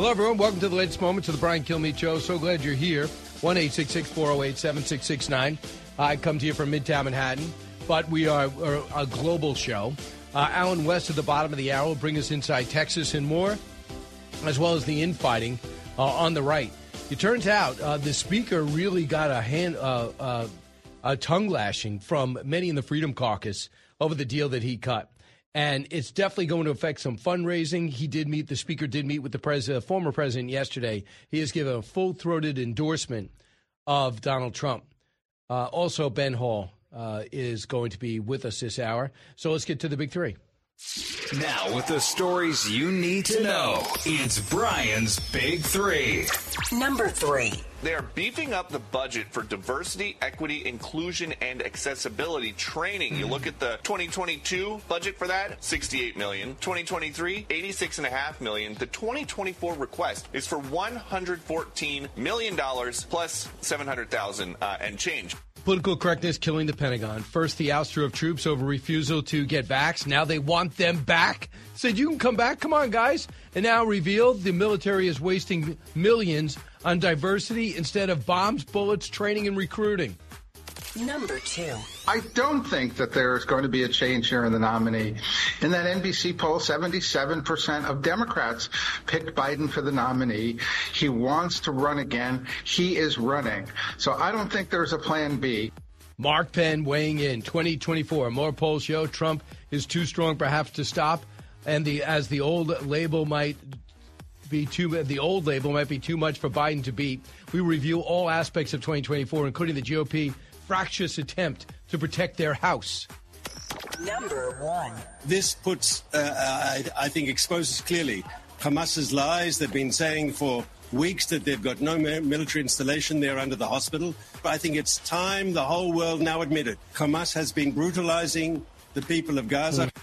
Hello, everyone. Welcome to the latest moments of the Brian Kilmeade Show. So glad you're here. 1 408 7669. I come to you from Midtown Manhattan, but we are, are a global show. Uh, Allen West at the bottom of the hour will bring us inside Texas and more, as well as the infighting uh, on the right. It turns out uh, the speaker really got a hand, uh, uh, a tongue lashing from many in the Freedom Caucus over the deal that he cut and it's definitely going to affect some fundraising. He did meet the speaker did meet with the president, former president yesterday. He has given a full throated endorsement of Donald Trump. Uh, also, Ben Hall uh, is going to be with us this hour. So let's get to the big three. Now, with the stories you need to know, it's Brian's Big Three. Number three. They're beefing up the budget for diversity, equity, inclusion, and accessibility training. You look at the 2022 budget for that, 68 million. 2023, 86.5 million. The 2024 request is for 114 million dollars plus 700,000 uh, and change. Political correctness killing the Pentagon. First, the ouster of troops over refusal to get vax. Now they want them back. Said, you can come back. Come on, guys. And now revealed the military is wasting millions on diversity instead of bombs, bullets, training, and recruiting. Number two. I don't think that there's going to be a change here in the nominee. In that NBC poll, 77% of Democrats picked Biden for the nominee. He wants to run again. He is running. So I don't think there's a plan B. Mark Penn weighing in 2024. More polls show Trump is too strong perhaps to stop and the as the old label might be too the old label might be too much for Biden to beat. We review all aspects of 2024 including the GOP fractious attempt to protect their house. Number one. This puts, uh, I, I think, exposes clearly Hamas's lies. They've been saying for weeks that they've got no military installation there under the hospital. But I think it's time the whole world now admitted. Hamas has been brutalizing the people of Gaza. Mm.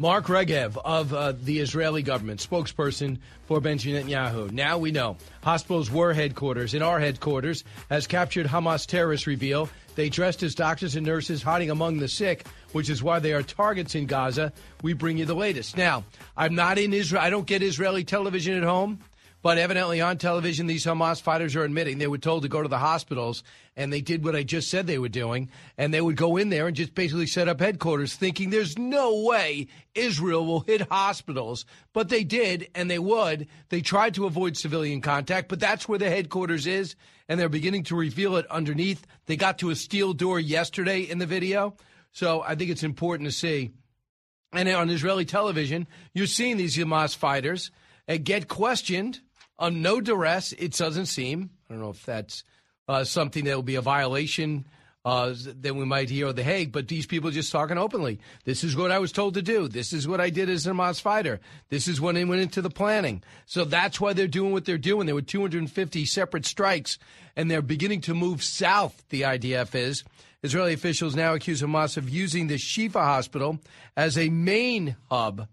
Mark Regev of uh, the Israeli government, spokesperson for Benjamin Netanyahu. Now we know hospitals were headquarters. In our headquarters, as captured Hamas terrorists reveal, they dressed as doctors and nurses hiding among the sick, which is why they are targets in Gaza. We bring you the latest. Now, I'm not in Israel. I don't get Israeli television at home. But evidently on television, these Hamas fighters are admitting they were told to go to the hospitals, and they did what I just said they were doing, and they would go in there and just basically set up headquarters, thinking there's no way Israel will hit hospitals. But they did, and they would. They tried to avoid civilian contact, but that's where the headquarters is, and they're beginning to reveal it underneath. They got to a steel door yesterday in the video, so I think it's important to see. And on Israeli television, you're seeing these Hamas fighters uh, get questioned on no duress, it doesn't seem. I don't know if that's uh, something that will be a violation uh, that we might hear at The Hague, but these people are just talking openly. This is what I was told to do. This is what I did as a Hamas fighter. This is when they went into the planning. So that's why they're doing what they're doing. There were 250 separate strikes, and they're beginning to move south, the IDF is. Israeli officials now accuse Hamas of using the Shifa hospital as a main hub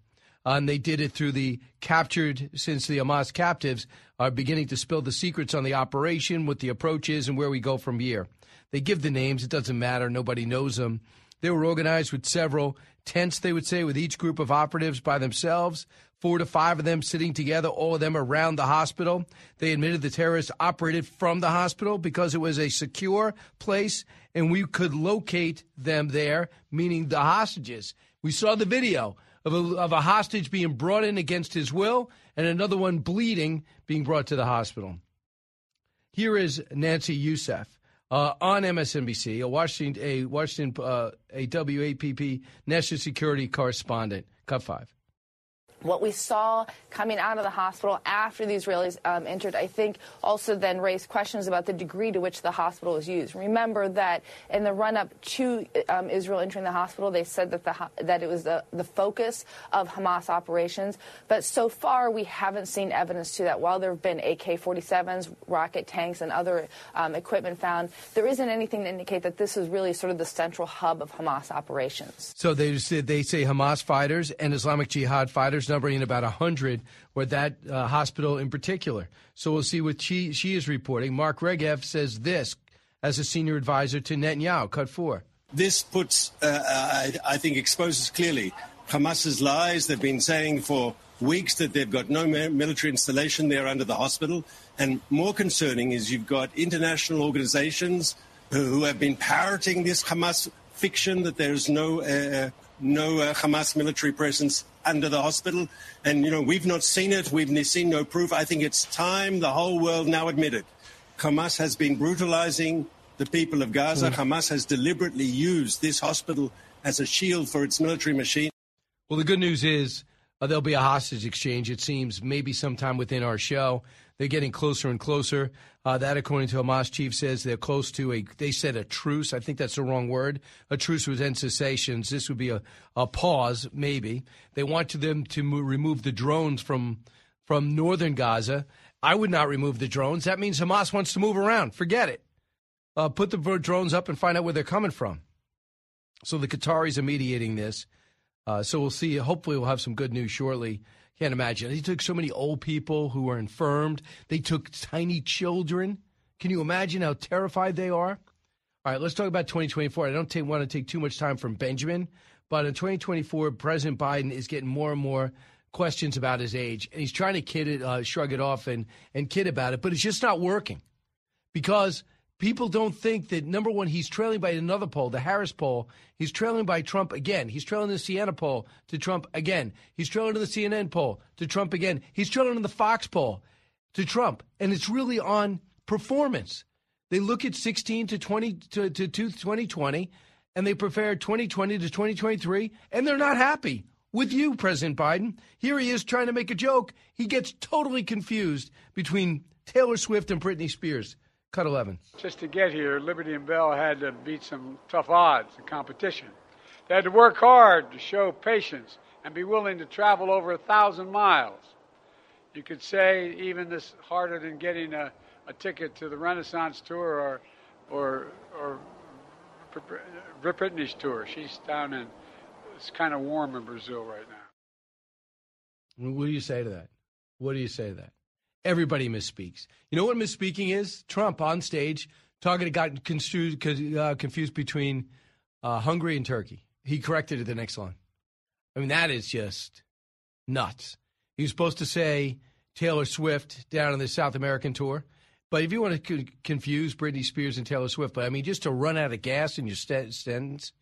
Uh, and they did it through the captured, since the Hamas captives are beginning to spill the secrets on the operation, what the approach is, and where we go from here. They give the names, it doesn't matter, nobody knows them. They were organized with several tents, they would say, with each group of operatives by themselves, four to five of them sitting together, all of them around the hospital. They admitted the terrorists operated from the hospital because it was a secure place and we could locate them there, meaning the hostages. We saw the video of a, of a hostage being brought in against his will and another one bleeding being brought to the hospital. Here is Nancy Youssef uh, on MSNBC, a Washington, a Washington, uh, a WaPo national security correspondent. Cut five. What we saw coming out of the hospital after the Israelis um, entered, I think, also then raised questions about the degree to which the hospital was used. Remember that in the run-up to um, Israel entering the hospital, they said that the that it was the, the focus of Hamas operations. But so far, we haven't seen evidence to that. While there have been AK-47s, rocket tanks, and other um, equipment found, there isn't anything to indicate that this is really sort of the central hub of Hamas operations. So they they say Hamas fighters and Islamic Jihad fighters, numbering about 100, were that uh, hospital in particular. So we'll see what she, she is reporting. Mark Regev says this as a senior advisor to Netanyahu. Cut four. This puts, uh, I, I think, exposes clearly Hamas's lies. They've been saying for weeks that they've got no military installation there under the hospital. And more concerning is you've got international organizations who have been parroting this Hamas fiction that there's no uh, no uh, Hamas military presence under the hospital. And, you know, we've not seen it. We've seen no proof. I think it's time the whole world now admitted Hamas has been brutalizing the people of Gaza. Mm. Hamas has deliberately used this hospital as a shield for its military machine. Well, the good news is uh, there'll be a hostage exchange, it seems, maybe sometime within our show. They're getting closer and closer. Uh, that, according to Hamas chief, says they're close to a. They said a truce. I think that's the wrong word. A truce with end cessations. This would be a, a pause, maybe. They want to them to mo- remove the drones from from northern Gaza. I would not remove the drones. That means Hamas wants to move around. Forget it. Uh, put the drones up and find out where they're coming from. So the Qataris are mediating this. Uh, so we'll see. Hopefully, we'll have some good news shortly. Can't imagine. They took so many old people who were infirmed. They took tiny children. Can you imagine how terrified they are? All right, let's talk about 2024. I don't take, want to take too much time from Benjamin, but in 2024, President Biden is getting more and more questions about his age, and he's trying to kid it, uh, shrug it off, and and kid about it, but it's just not working because people don't think that number one, he's trailing by another poll, the Harris poll. He's trailing by Trump again. He's trailing the Siena poll to Trump again. He's trailing to the CNN poll to Trump again. He's trailing in the Fox poll to Trump. And it's really on performance. They look at 16 to 20 to, to, to 2020 and they prepare 2020 to 2023 and they're not happy with you, President Biden. Here he is trying to make a joke. He gets totally confused between Taylor Swift and Britney Spears. Cut 11. Just to get here, Liberty and Bell had to beat some tough odds and competition. They had to work hard to show patience and be willing to travel over a thousand miles. You could say even this harder than getting a, a ticket to the Renaissance tour or or or Britney's tour. She's down in it's kind of warm in Brazil right now. What do you say to that? What do you say to that? Everybody misspeaks. You know what misspeaking is? Trump on stage talking got confused, uh, confused between uh, Hungary and Turkey. He corrected it the next line. I mean, that is just nuts. He was supposed to say Taylor Swift down on the South American tour. But if you want to confuse Britney Spears and Taylor Swift, but I mean, just to run out of gas in your st- sentence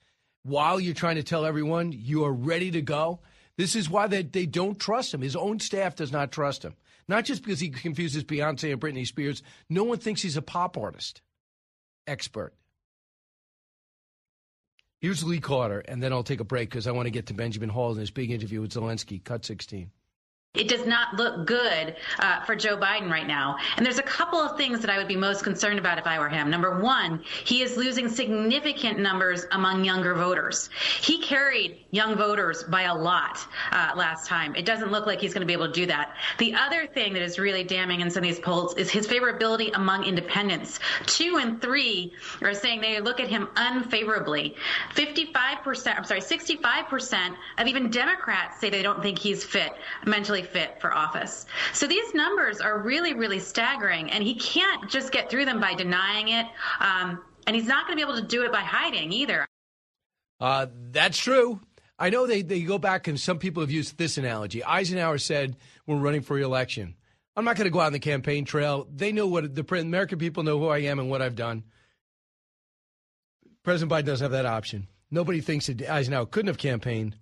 while you're trying to tell everyone you are ready to go, this is why they, they don't trust him. His own staff does not trust him. Not just because he confuses Beyonce and Britney Spears. No one thinks he's a pop artist expert. Here's Lee Carter, and then I'll take a break because I want to get to Benjamin Hall in his big interview with Zelensky. Cut 16. It does not look good uh, for Joe Biden right now. And there's a couple of things that I would be most concerned about if I were him. Number one, he is losing significant numbers among younger voters. He carried young voters by a lot uh, last time. It doesn't look like he's going to be able to do that. The other thing that is really damning in some of these polls is his favorability among independents. Two and three are saying they look at him unfavorably. 55%, I'm sorry, 65% of even Democrats say they don't think he's fit mentally fit for office. So these numbers are really, really staggering, and he can't just get through them by denying it. Um, and he's not going to be able to do it by hiding either. Uh, that's true. I know they, they go back, and some people have used this analogy. Eisenhower said, We're running for election. I'm not going to go out on the campaign trail. They know what the American people know who I am and what I've done. President Biden doesn't have that option. Nobody thinks that Eisenhower couldn't have campaigned.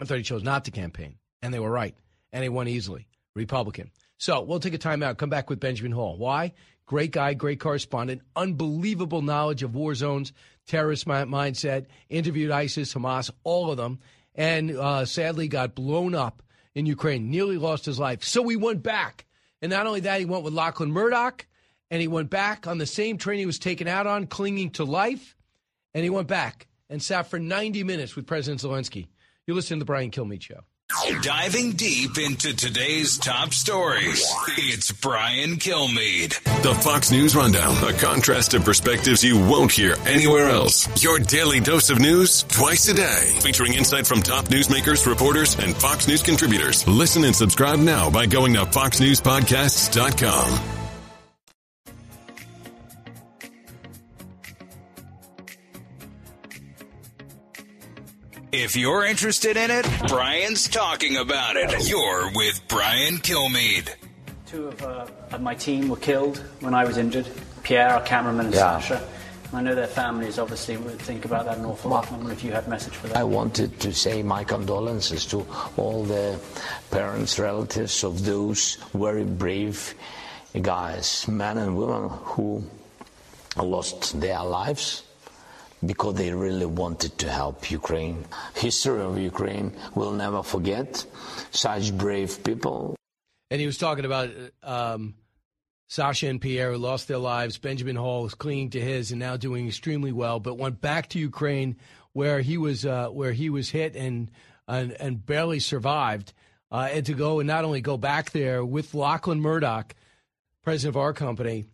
I thought he chose not to campaign, and they were right and he won easily. Republican. So we'll take a timeout, come back with Benjamin Hall. Why? Great guy, great correspondent, unbelievable knowledge of war zones, terrorist mindset, interviewed ISIS, Hamas, all of them, and uh, sadly got blown up in Ukraine, nearly lost his life. So he went back. And not only that, he went with Lachlan Murdoch, and he went back on the same train he was taken out on, clinging to life. And he went back and sat for 90 minutes with President Zelensky. You listen to the Brian Kilmeade Show. Diving deep into today's top stories, it's Brian Kilmeade. The Fox News Rundown, a contrast of perspectives you won't hear anywhere else. Your daily dose of news twice a day, featuring insight from top newsmakers, reporters, and Fox News contributors. Listen and subscribe now by going to foxnewspodcasts.com. If you're interested in it, Brian's talking about it. You're with Brian Kilmeade. Two of, uh, of my team were killed when I was injured Pierre, our cameraman, and Yeah. Sasha. I know their families obviously would think about that an awful lot. I wonder if you had a message for them. I wanted to say my condolences to all the parents, relatives of those very brave guys, men and women who lost their lives because they really wanted to help Ukraine. History of Ukraine will never forget such brave people. And he was talking about um, Sasha and Pierre who lost their lives. Benjamin Hall is clinging to his and now doing extremely well, but went back to Ukraine where he was uh, where he was hit and and, and barely survived. Uh, and to go and not only go back there with Lachlan Murdoch, president of our company,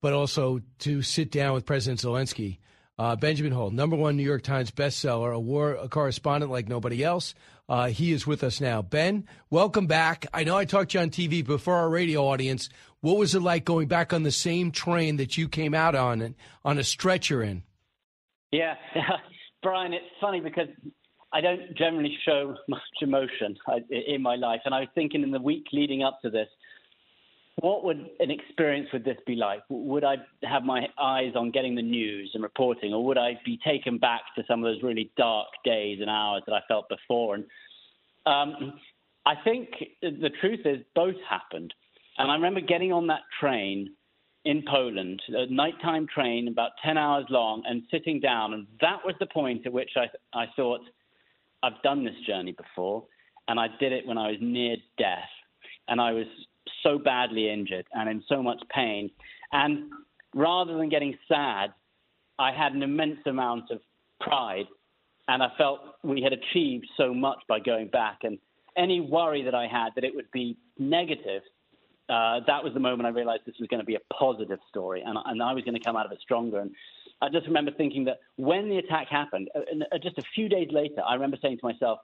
but also to sit down with President Zelensky. Uh, Benjamin Hall, number one New York Times bestseller, a war a correspondent like nobody else. Uh, he is with us now. Ben, welcome back. I know I talked to you on TV before our radio audience. What was it like going back on the same train that you came out on and on a stretcher in? Yeah, Brian, it's funny because I don't generally show much emotion in my life, and I was thinking in the week leading up to this, what would an experience would this be like? Would I have my eyes on getting the news and reporting, or would I be taken back to some of those really dark days and hours that I felt before? And um, I think the truth is both happened. And I remember getting on that train in Poland, a nighttime train, about 10 hours long, and sitting down. And that was the point at which I, I thought, I've done this journey before, and I did it when I was near death. And I was so badly injured and in so much pain. And rather than getting sad, I had an immense amount of pride. And I felt we had achieved so much by going back. And any worry that I had that it would be negative, uh, that was the moment I realized this was going to be a positive story, and, and I was going to come out of it stronger. And I just remember thinking that when the attack happened, uh, uh, just a few days later, I remember saying to myself,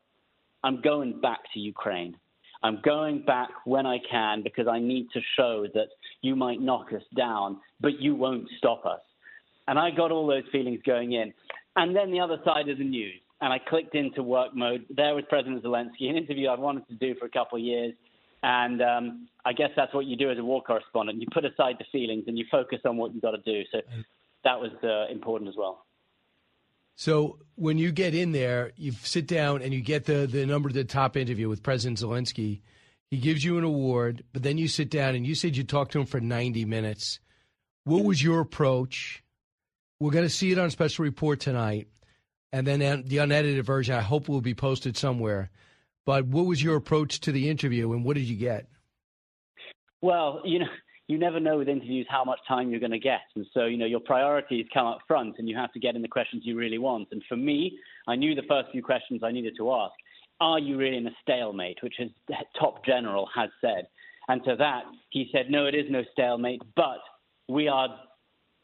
I'm going back to Ukraine. I'm going back when I can because I need to show that you might knock us down, but you won't stop us. And I got all those feelings going in. And then the other side of the news, and I clicked into work mode. There was President Zelensky, an interview I've wanted to do for a couple of years. And um, I guess that's what you do as a war correspondent. You put aside the feelings and you focus on what you've got to do. So that was uh, important as well. So when you get in there, you sit down and you get the the number the top interview with President Zelensky. He gives you an award, but then you sit down and you said you talked to him for 90 minutes. What was your approach? We're going to see it on special report tonight, and then the unedited version. I hope will be posted somewhere. But what was your approach to the interview, and what did you get? Well, you know, you never know with interviews how much time you're going to get. And so, you know, your priorities come up front and you have to get in the questions you really want. And for me, I knew the first few questions I needed to ask. Are you really in a stalemate, which his top general has said? And to that, he said, no, it is no stalemate, but we are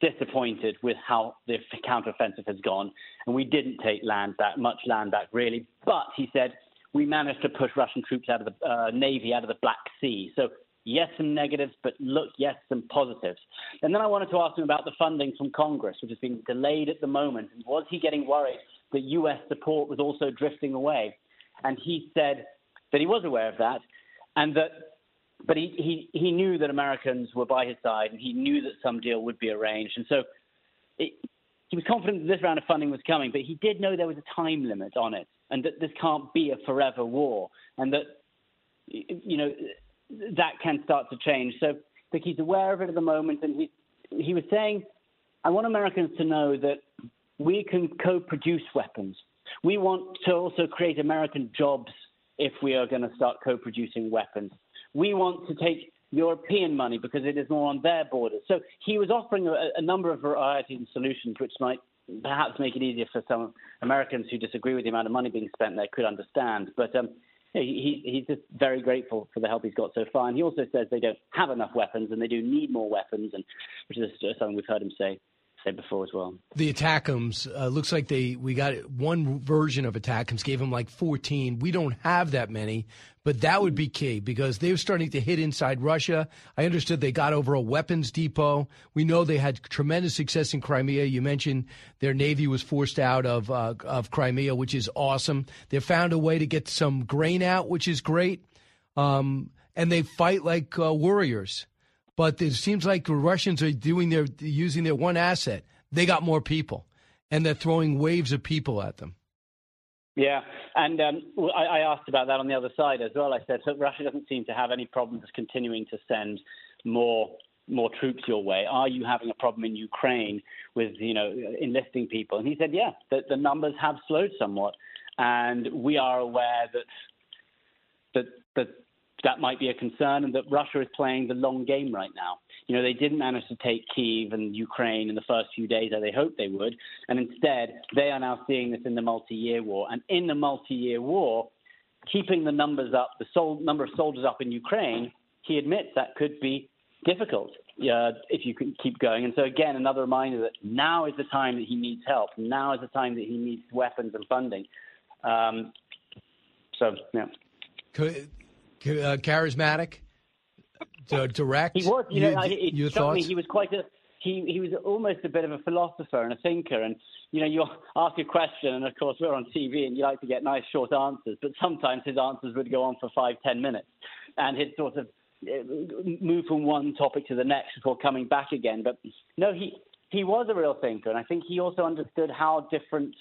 disappointed with how the counteroffensive has gone. And we didn't take land back, much land back, really. But he said, we managed to push Russian troops out of the uh, Navy, out of the Black Sea. So yes, some negatives, but look, yes, some positives. And then I wanted to ask him about the funding from Congress, which has been delayed at the moment. Was he getting worried that U.S. support was also drifting away? And he said that he was aware of that, and that, but he, he, he knew that Americans were by his side, and he knew that some deal would be arranged. And so it, he was confident that this round of funding was coming, but he did know there was a time limit on it, and that this can't be a forever war, and that, you know, that can start to change. So I think he's aware of it at the moment, and he he was saying, I want Americans to know that we can co-produce weapons. We want to also create American jobs if we are going to start co-producing weapons. We want to take European money because it is more on their borders. So he was offering a, a number of varieties and solutions which might perhaps make it easier for some Americans who disagree with the amount of money being spent there could understand. But um, he, he's just very grateful for the help he's got so far. And he also says they don't have enough weapons and they do need more weapons, and which is something we've heard him say said before as well. The ATACMS uh, looks like they we got one version of ATACMS gave them like 14. We don't have that many, but that would be key because they're starting to hit inside Russia. I understood they got over a weapons depot. We know they had tremendous success in Crimea. You mentioned their navy was forced out of uh, of Crimea, which is awesome. They found a way to get some grain out, which is great. Um, and they fight like uh, warriors but it seems like the Russians are doing their using their one asset. They got more people, and they're throwing waves of people at them. Yeah, and um, I, I, asked about that on the other side as well. I said Russia doesn't seem to have any problems continuing to send more more troops your way. Are you having a problem in Ukraine with you know enlisting people? And he said, yeah, that the numbers have slowed somewhat, and we are aware that that that that might be a concern, and that Russia is playing the long game right now. You know, they didn't manage to take Kiev and Ukraine in the first few days that they hoped they would, and instead they are now seeing this in the multi-year war. And in the multi-year war, keeping the numbers up, the sol- number of soldiers up in Ukraine, he admits that could be difficult uh, if you can keep going. And so again, another reminder that now is the time that he needs help. Now is the time that he needs weapons and funding. Um, so yeah. Could, charismatic, direct. He was. You, know, it your thoughts? me. He was quite a. He he was almost a bit of a philosopher and a thinker, and you know, you ask a question, and of course we're on TV, and you like to get nice short answers, but sometimes his answers would go on for five, ten minutes, and he'd sort of uh, move from one topic to the next before coming back again. But no, he he was a real thinker, and I think he also understood how different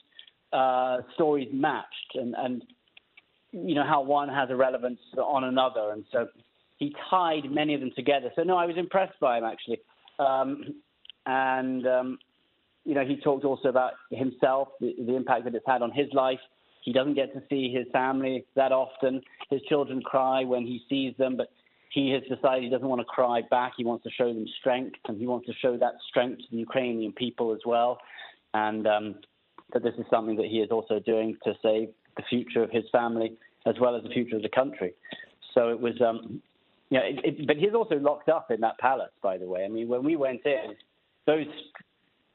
uh, stories matched, and and you know, how one has a relevance on another. And so he tied many of them together. So, no, I was impressed by him, actually. Um, and, um, you know, he talked also about himself, the, the impact that it's had on his life. He doesn't get to see his family that often. His children cry when he sees them, but he has decided he doesn't want to cry back. He wants to show them strength, and he wants to show that strength to the Ukrainian people as well. And um, that this is something that he is also doing to save the future of his family as well as the future of the country. So it was, um, you know, it, it, but he's also locked up in that palace, by the way. I mean, when we went in, those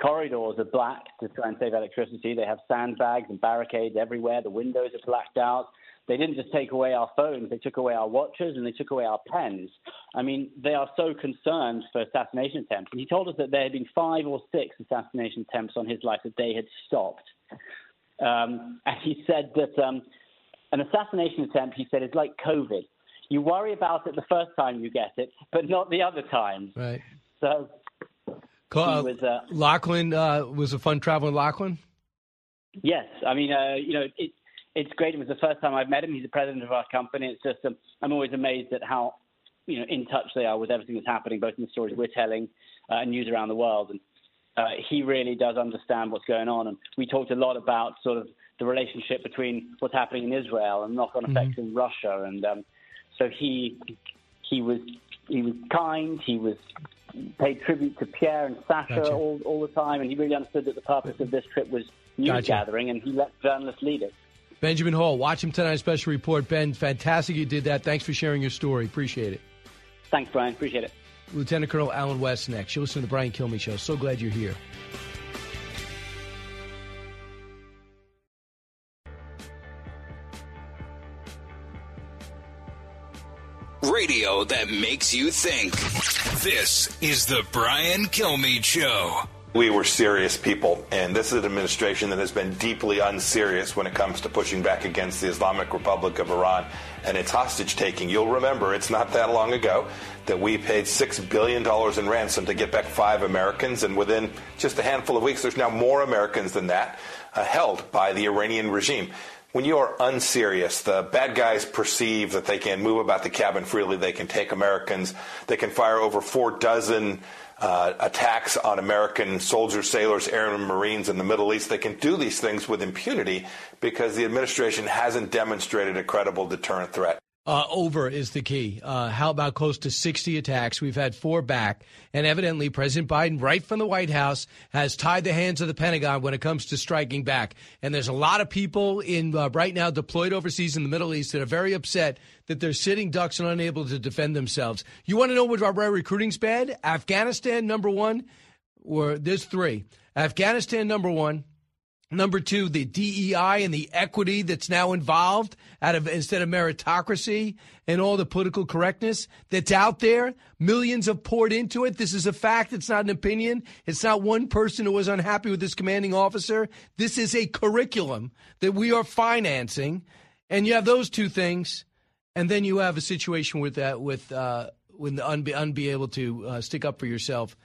corridors are black to try and save electricity. They have sandbags and barricades everywhere. The windows are blacked out. They didn't just take away our phones, they took away our watches and they took away our pens. I mean, they are so concerned for assassination attempts. And he told us that there had been five or six assassination attempts on his life that they had stopped. Um, and he said that um, an assassination attempt, he said, is like COVID. You worry about it the first time you get it, but not the other times. Right. So. Uh, was, uh, Lachlan uh, was a fun travel in Lachlan. Yes, I mean, uh, you know, it, it's great. It was the first time I've met him. He's the president of our company. It's just um, I'm always amazed at how you know in touch they are with everything that's happening, both in the stories we're telling uh, and news around the world. And uh, he really does understand what's going on. And we talked a lot about sort of the relationship between what's happening in Israel and knock-on mm-hmm. effects in Russia. And um, so he he was he was kind. He was paid tribute to Pierre and Sasha gotcha. all, all the time, and he really understood that the purpose of this trip was news gotcha. gathering, and he let journalists lead it. Benjamin Hall, watch him tonight. Special report. Ben, fantastic you did that. Thanks for sharing your story. Appreciate it. Thanks, Brian. Appreciate it. Lieutenant Colonel Allen West next. You listen to the Brian Kilmeade Show. So glad you're here. Radio that makes you think. This is the Brian Kilmeade Show. We were serious people, and this is an administration that has been deeply unserious when it comes to pushing back against the Islamic Republic of Iran and its hostage taking. You'll remember it's not that long ago that we paid $6 billion in ransom to get back five Americans, and within just a handful of weeks, there's now more Americans than that uh, held by the Iranian regime. when you are unserious, the bad guys perceive that they can move about the cabin freely, they can take Americans, they can fire over four dozen uh, attacks on American soldiers, sailors, airmen, Marines in the Middle East. They can do these things with impunity because the administration hasn't demonstrated a credible deterrent threat. Uh, over is the key. Uh, how about close to 60 attacks? We've had four back. And evidently, President Biden, right from the White House, has tied the hands of the Pentagon when it comes to striking back. And there's a lot of people in uh, right now deployed overseas in the Middle East that are very upset that they're sitting ducks and unable to defend themselves. You want to know what our recruiting's bad? Afghanistan, number one, or there's three. Afghanistan, number one. Number two, the DEI and the equity that's now involved out of instead of meritocracy and all the political correctness that's out there. Millions have poured into it. This is a fact. It's not an opinion. It's not one person who was unhappy with this commanding officer. This is a curriculum that we are financing. And you have those two things. And then you have a situation with that, with, uh, with the unbe, unbe able to uh, stick up for yourself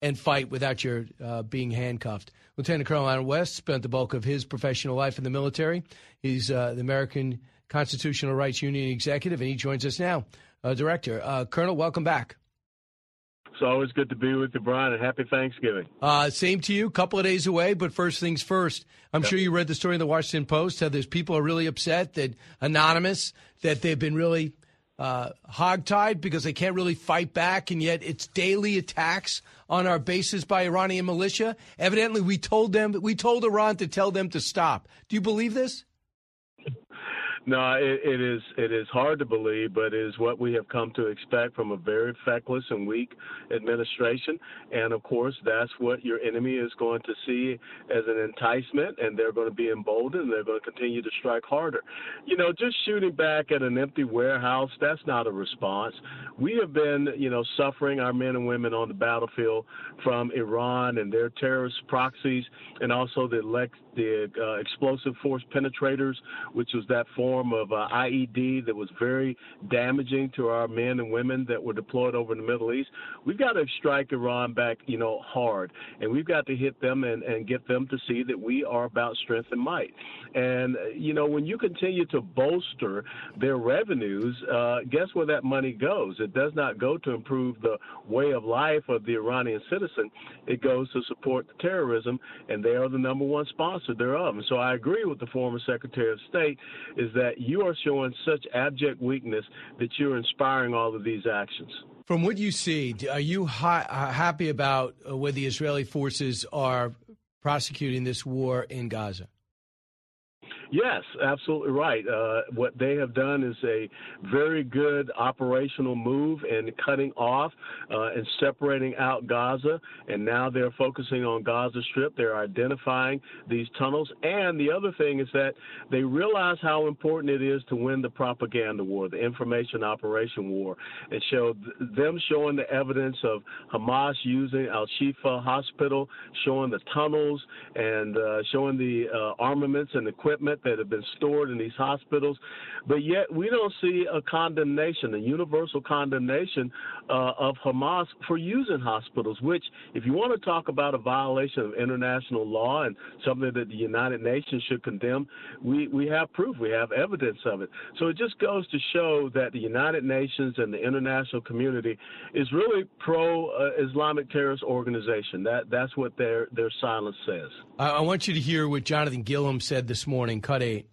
and fight without your uh, being handcuffed. Lieutenant Colonel West spent the bulk of his professional life in the military. He's uh, the American Constitutional Rights Union executive, and he joins us now. Uh, Director, uh, Colonel, welcome back. It's always good to be with you, Brian, and happy Thanksgiving. Uh, same to you. Couple of days away, but first things first. I'm sure you read the story in the Washington Post how there's people are really upset that anonymous that they've been really uh, hogtied because they can't really fight back, and yet it's daily attacks on our bases by Iranian militia. Evidently, we told them we told Iran to tell them to stop. Do you believe this? No, it, it is it is hard to believe, but it is what we have come to expect from a very feckless and weak administration. And of course, that's what your enemy is going to see as an enticement, and they're going to be emboldened, and they're going to continue to strike harder. You know, just shooting back at an empty warehouse, that's not a response. We have been, you know, suffering our men and women on the battlefield from Iran and their terrorist proxies, and also the the uh, explosive force penetrators, which was that form of uh, IED that was very damaging to our men and women that were deployed over in the Middle East. We've got to strike Iran back, you know, hard, and we've got to hit them and, and get them to see that we are about strength and might. And you know, when you continue to bolster their revenues, uh, guess where that money goes? It does not go to improve the way of life of the Iranian citizen. It goes to support the terrorism, and they are the number one sponsor thereof. And so I agree with the former Secretary of State is that you are showing such abject weakness that you're inspiring all of these actions. From what you see, are you hi- uh, happy about uh, where the Israeli forces are prosecuting this war in Gaza? Yes, absolutely right. Uh, what they have done is a very good operational move in cutting off uh, and separating out Gaza, and now they're focusing on Gaza Strip. They're identifying these tunnels, and the other thing is that they realize how important it is to win the propaganda war, the information operation war, and show them showing the evidence of Hamas using Al Shifa Hospital, showing the tunnels, and uh, showing the uh, armaments and equipment that have been stored in these hospitals, but yet we don't see a condemnation, a universal condemnation uh, of Hamas for using hospitals, which, if you want to talk about a violation of international law and something that the United Nations should condemn, we, we have proof, we have evidence of it. So it just goes to show that the United Nations and the international community is really pro uh, Islamic terrorist organization. That that's what their their silence says. I, want you to hear what Jonathan Gilliam said this morning cut eight.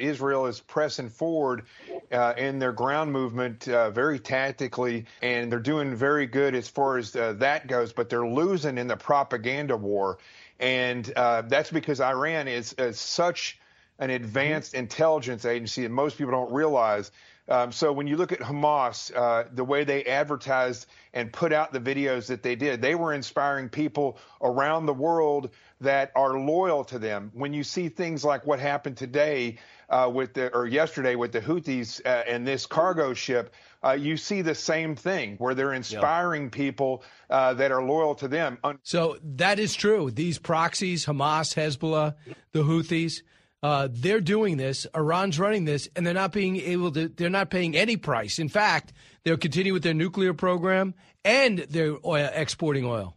Israel is pressing forward uh, in their ground movement uh, very tactically, and they're doing very good as far as uh, that goes, but they're losing in the propaganda war. And uh, that's because Iran is, is, such an advanced intelligence agency that most people don't realize. Um, so when you look at Hamas, uh, the way they advertised and put out the videos that they did, they were inspiring people around the world that are loyal to them. When you see things like what happened today uh, with the or yesterday with the Houthis uh, and this cargo ship, uh, you see the same thing where they're inspiring yep. people uh, that are loyal to them. So that is true. These proxies, Hamas, Hezbollah, the Houthis. Uh, they're doing this. Iran's running this, and they're not being able to. They're not paying any price. In fact, they'll continue with their nuclear program, and they're oil, exporting oil.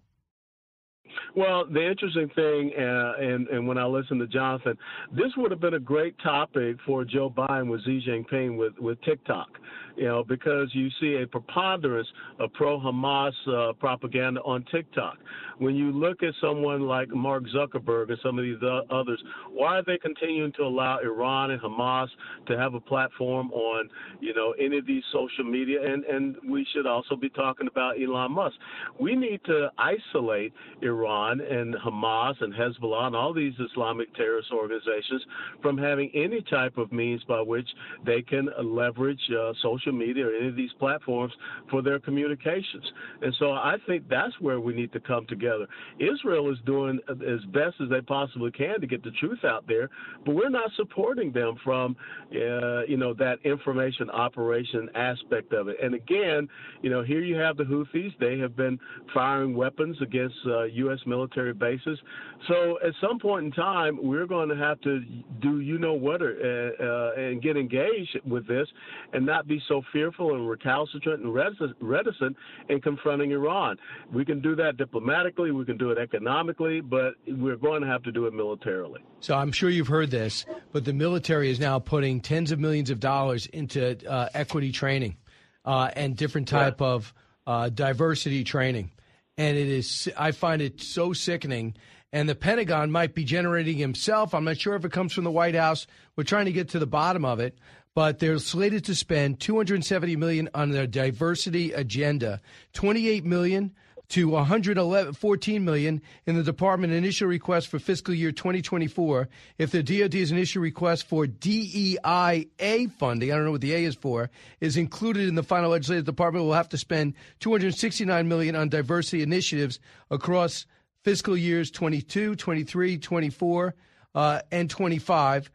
Well, the interesting thing, uh, and and when I listened to Jonathan, this would have been a great topic for Joe Biden with Xi Jinping with with TikTok you know, because you see a preponderance of pro-Hamas uh, propaganda on TikTok. When you look at someone like Mark Zuckerberg and some of these others, why are they continuing to allow Iran and Hamas to have a platform on, you know, any of these social media? And and we should also be talking about Elon Musk. We need to isolate Iran and Hamas and Hezbollah and all these Islamic terrorist organizations from having any type of means by which they can leverage uh, social social media or any of these platforms for their communications. And so I think that's where we need to come together. Israel is doing as best as they possibly can to get the truth out there, but we're not supporting them from, uh, you know, that information operation aspect of it. And again, you know, here you have the Houthis. They have been firing weapons against uh, U.S. military bases. So at some point in time, we're going to have to do you know what or, uh, uh, and get engaged with this and not be so so fearful and recalcitrant and reticent in confronting Iran. We can do that diplomatically, we can do it economically, but we're going to have to do it militarily. So I'm sure you've heard this, but the military is now putting tens of millions of dollars into uh, equity training uh, and different type yeah. of uh, diversity training. And it is, I find it so sickening and the Pentagon might be generating himself. I'm not sure if it comes from the White House. We're trying to get to the bottom of it but they're slated to spend 270 million on their diversity agenda, 28 million to 114 million in the department initial request for fiscal year 2024. If the DoD's initial request for DEIA funding, I don't know what the A is for, is included in the final legislative department, will have to spend 269 million on diversity initiatives across fiscal years 22, 23, 24, uh, and 25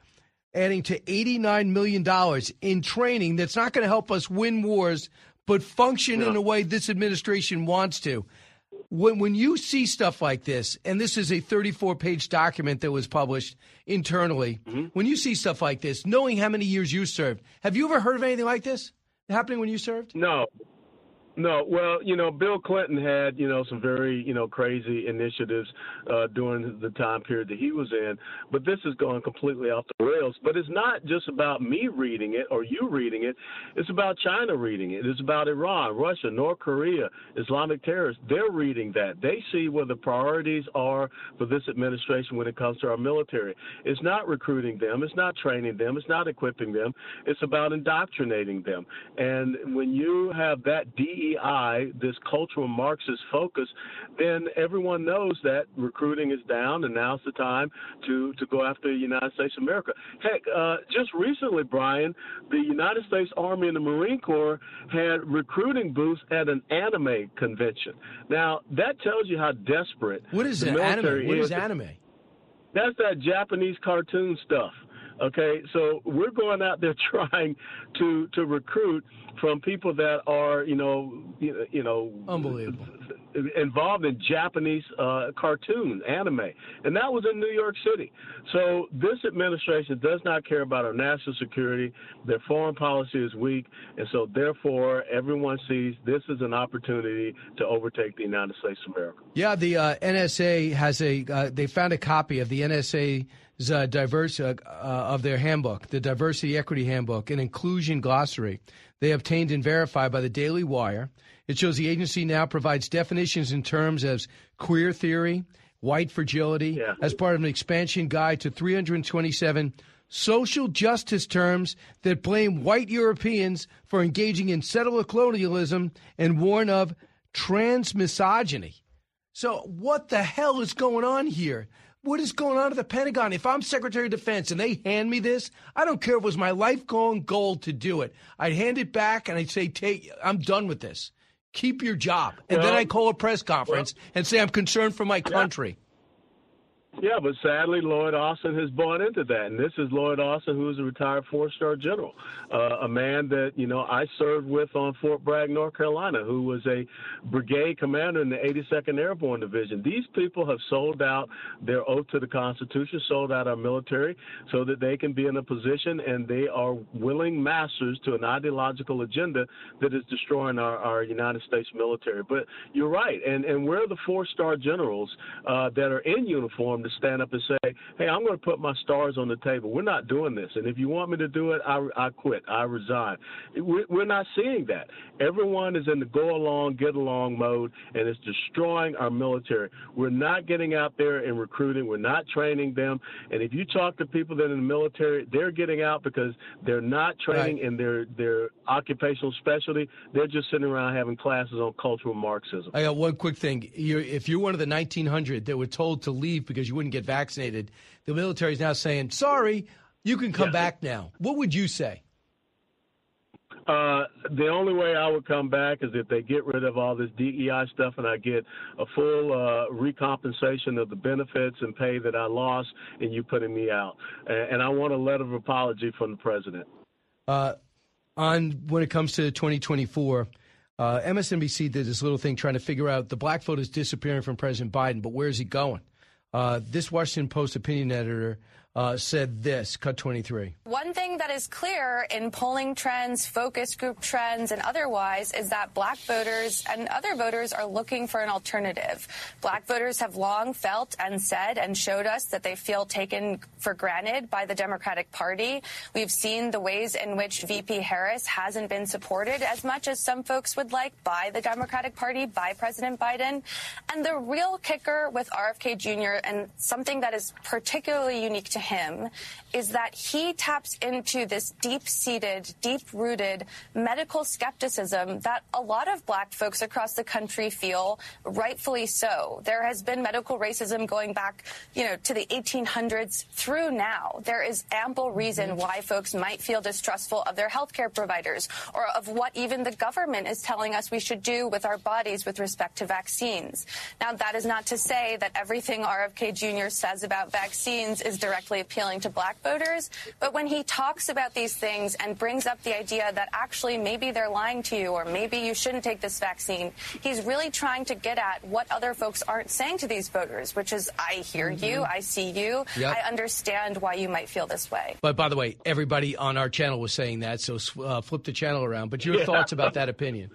adding to $89 million in training that's not going to help us win wars, but function in a way this administration wants to. When, when you see stuff like this, and this is a 34 page document that was published internally, mm-hmm. when you see stuff like this, knowing how many years you served, have you ever heard of anything like this happening when you served? No, no, well, you know, Bill Clinton had, you know, some very, you know, crazy initiatives uh, during the time period that he was in, but this is going completely off the rails. But it's not just about me reading it or you reading it. It's about China reading it. It's about Iran, Russia, North Korea, Islamic terrorists. They're reading that. They see where the priorities are for this administration when it comes to our military. It's not recruiting them. It's not training them. It's not equipping them. It's about indoctrinating them. And when you have that DE DEI, this cultural Marxist focus, then everyone knows that recruiting is down, and now's the time to to go after the United States of America. Heck, uh, just recently, Brian, the United States Army and the Marine Corps had recruiting booths at an anime convention. Now that tells you how desperate. What is the anime? What is, is anime? That's that Japanese cartoon stuff. Okay, so we're going out there trying to to recruit from people that are, you know, you know, unbelievable, involved in Japanese uh, cartoon anime, and that was in New York City. So this administration does not care about our national security. Their foreign policy is weak, and so therefore everyone sees this as an opportunity to overtake the United States of America. Yeah, the uh, NSA has a. Uh, they found a copy of the NSA uh, diverse uh, uh, of their handbook, the Diversity Equity Handbook, an inclusion glossary they obtained and verified by the Daily Wire. It shows the agency now provides definitions in terms as queer theory, white fragility, yeah. as part of an expansion guide to 327 social justice terms that blame white Europeans for engaging in settler colonialism and warn of transmisogyny. So, what the hell is going on here? What is going on at the Pentagon? If I'm Secretary of Defense and they hand me this, I don't care if it was my lifelong goal to do it. I'd hand it back and I'd say, "Take, I'm done with this. Keep your job." And well, then I call a press conference well, and say, "I'm concerned for my country." Yeah, but sadly, Lloyd Austin has bought into that. And this is Lloyd Austin, who is a retired four star general, uh, a man that, you know, I served with on Fort Bragg, North Carolina, who was a brigade commander in the 82nd Airborne Division. These people have sold out their oath to the Constitution, sold out our military so that they can be in a position and they are willing masters to an ideological agenda that is destroying our, our United States military. But you're right. And, and we're the four star generals uh, that are in uniform to stand up and say, hey, I'm going to put my stars on the table. We're not doing this. And if you want me to do it, I, I quit. I resign. We're not seeing that. Everyone is in the go along, get along mode, and it's destroying our military. We're not getting out there and recruiting. We're not training them. And if you talk to people that are in the military, they're getting out because they're not training right. in their, their occupational specialty. They're just sitting around having classes on cultural Marxism. I got one quick thing. You're, if you're one of the 1900 that were told to leave because you wouldn't get vaccinated, the military is now saying, sorry, you can come yeah. back now. What would you say? Uh, the only way I would come back is if they get rid of all this DEI stuff and I get a full uh, recompensation of the benefits and pay that I lost, and you putting me out. And, I want a letter of apology from the president. Uh, on when it comes to 2024, uh, MSNBC did this little thing trying to figure out the black vote is disappearing from President Biden, but where is he going? Uh, this Washington Post opinion editor uh, said this, cut 23. One thing that is clear in polling trends, focus group trends, and otherwise is that black voters and other voters are looking for an alternative. Black voters have long felt and said and showed us that they feel taken for granted by the Democratic Party. We've seen the ways in which VP Harris hasn't been supported as much as some folks would like by the Democratic Party, by President Biden. And the real kicker with RFK Jr. and something that is particularly unique to him him is that he taps into this deep seated, deep rooted medical skepticism that a lot of black folks across the country feel rightfully so. There has been medical racism going back, you know, to the 1800s through now. There is ample reason mm-hmm. why folks might feel distrustful of their healthcare providers or of what even the government is telling us we should do with our bodies with respect to vaccines. Now, that is not to say that everything RFK Jr. says about vaccines is directly appealing to black voters. But when he talks about these things and brings up the idea that actually maybe they're lying to you or maybe you shouldn't take this vaccine, he's really trying to get at what other folks aren't saying to these voters, which is I hear mm-hmm. you, I see you, yep. I understand why you might feel this way. But by the way, everybody on our channel was saying that, so uh, flip the channel around. But your yeah. thoughts about that opinion?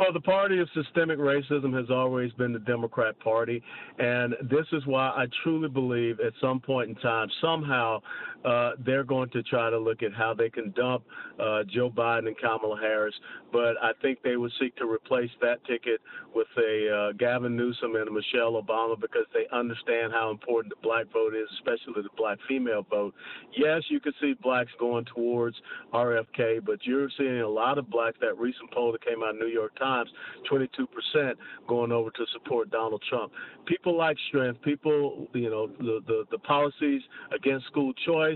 Well, the party of systemic racism has always been the Democrat Party. And this is why I truly believe at some point in time, somehow, uh, they're going to try to look at how they can dump uh, Joe Biden and Kamala Harris. But I think they would seek to replace that ticket with a uh, Gavin Newsom and a Michelle Obama because they understand how important the black vote is, especially the black female vote. Yes, you can see blacks going towards RFK, but you're seeing a lot of blacks. That recent poll that came out of New York Times, 22% going over to support Donald Trump. People like strength. People, you know, the, the, the policies against school choice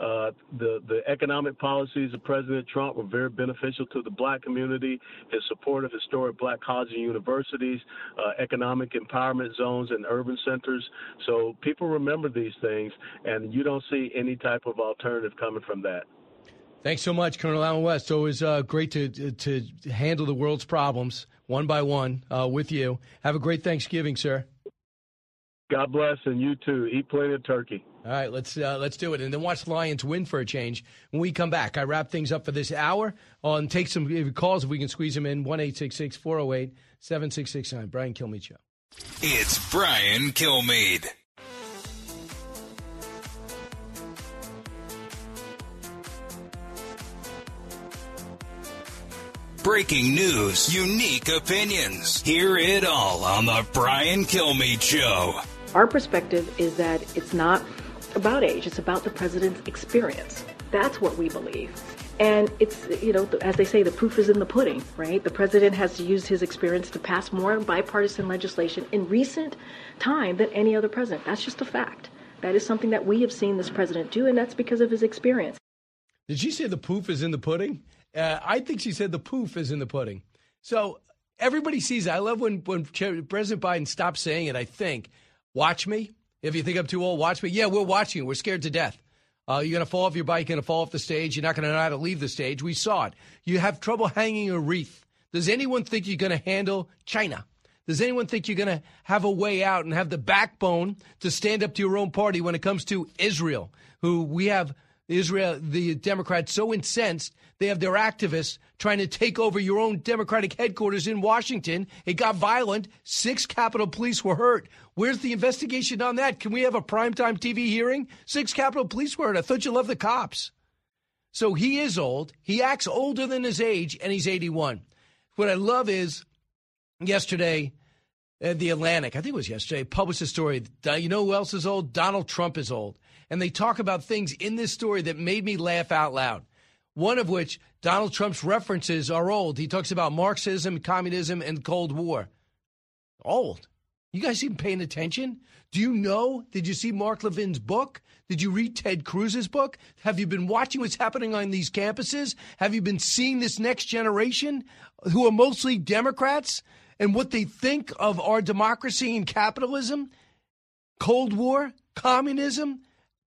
uh, the the economic policies of President Trump were very beneficial to the black community. His support of historic black colleges and universities, uh, economic empowerment zones and urban centers. So people remember these things, and you don't see any type of alternative coming from that. Thanks so much, Colonel Allen West. Always uh, great to to handle the world's problems one by one uh, with you. Have a great Thanksgiving, sir. God bless, and you too. Eat plenty of turkey. All right, let's uh, let's do it, and then watch Lions win for a change. When we come back, I wrap things up for this hour. On take some calls if we can squeeze them in. One eight six six four zero eight seven six six nine. Brian Kilmeade show. It's Brian Kilmeade. Breaking news, unique opinions. Hear it all on the Brian Kilmeade Show. Our perspective is that it's not about age, it's about the president's experience. That's what we believe. And it's, you know, as they say, the proof is in the pudding, right? The president has used his experience to pass more bipartisan legislation in recent time than any other president. That's just a fact. That is something that we have seen this president do, and that's because of his experience. Did she say the poof is in the pudding? Uh, I think she said the poof is in the pudding. So everybody sees it. I love when, when President Biden stops saying it, I think. Watch me. If you think I'm too old, watch me. Yeah, we're watching. We're scared to death. Uh, you're going to fall off your bike, you're going to fall off the stage. You're not going to know how to leave the stage. We saw it. You have trouble hanging a wreath. Does anyone think you're going to handle China? Does anyone think you're going to have a way out and have the backbone to stand up to your own party when it comes to Israel, who we have Israel, the Democrats, so incensed they have their activists trying to take over your own Democratic headquarters in Washington. It got violent. Six Capitol Police were hurt. Where's the investigation on that? Can we have a primetime TV hearing? Six Capitol Police hurt. I thought you loved the cops. So he is old. He acts older than his age, and he's 81. What I love is yesterday, uh, the Atlantic, I think it was yesterday, published a story. You know who else is old? Donald Trump is old. And they talk about things in this story that made me laugh out loud. One of which, Donald Trump's references are old. He talks about Marxism, communism, and Cold War. Old. You guys even paying attention? Do you know? Did you see Mark Levin's book? Did you read Ted Cruz's book? Have you been watching what's happening on these campuses? Have you been seeing this next generation who are mostly Democrats and what they think of our democracy and capitalism? Cold War, communism?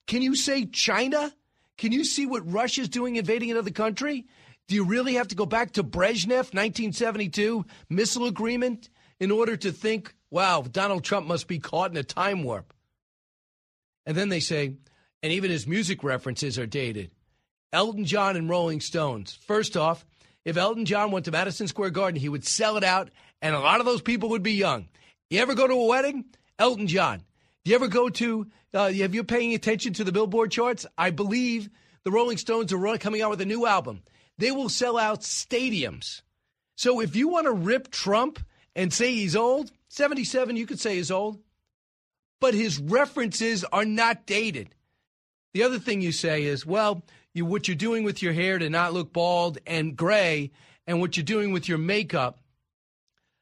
Can you say China? Can you see what Russia's doing invading another country? Do you really have to go back to Brezhnev, 1972, missile agreement, in order to think, wow, Donald Trump must be caught in a time warp? And then they say, and even his music references are dated. Elton John and Rolling Stones. First off, if Elton John went to Madison Square Garden, he would sell it out, and a lot of those people would be young. You ever go to a wedding? Elton John. Do you ever go to, uh, have you paying attention to the Billboard charts? I believe the Rolling Stones are coming out with a new album. They will sell out stadiums. So if you want to rip Trump and say he's old, 77, you could say he's old, but his references are not dated. The other thing you say is, well, you, what you're doing with your hair to not look bald and gray, and what you're doing with your makeup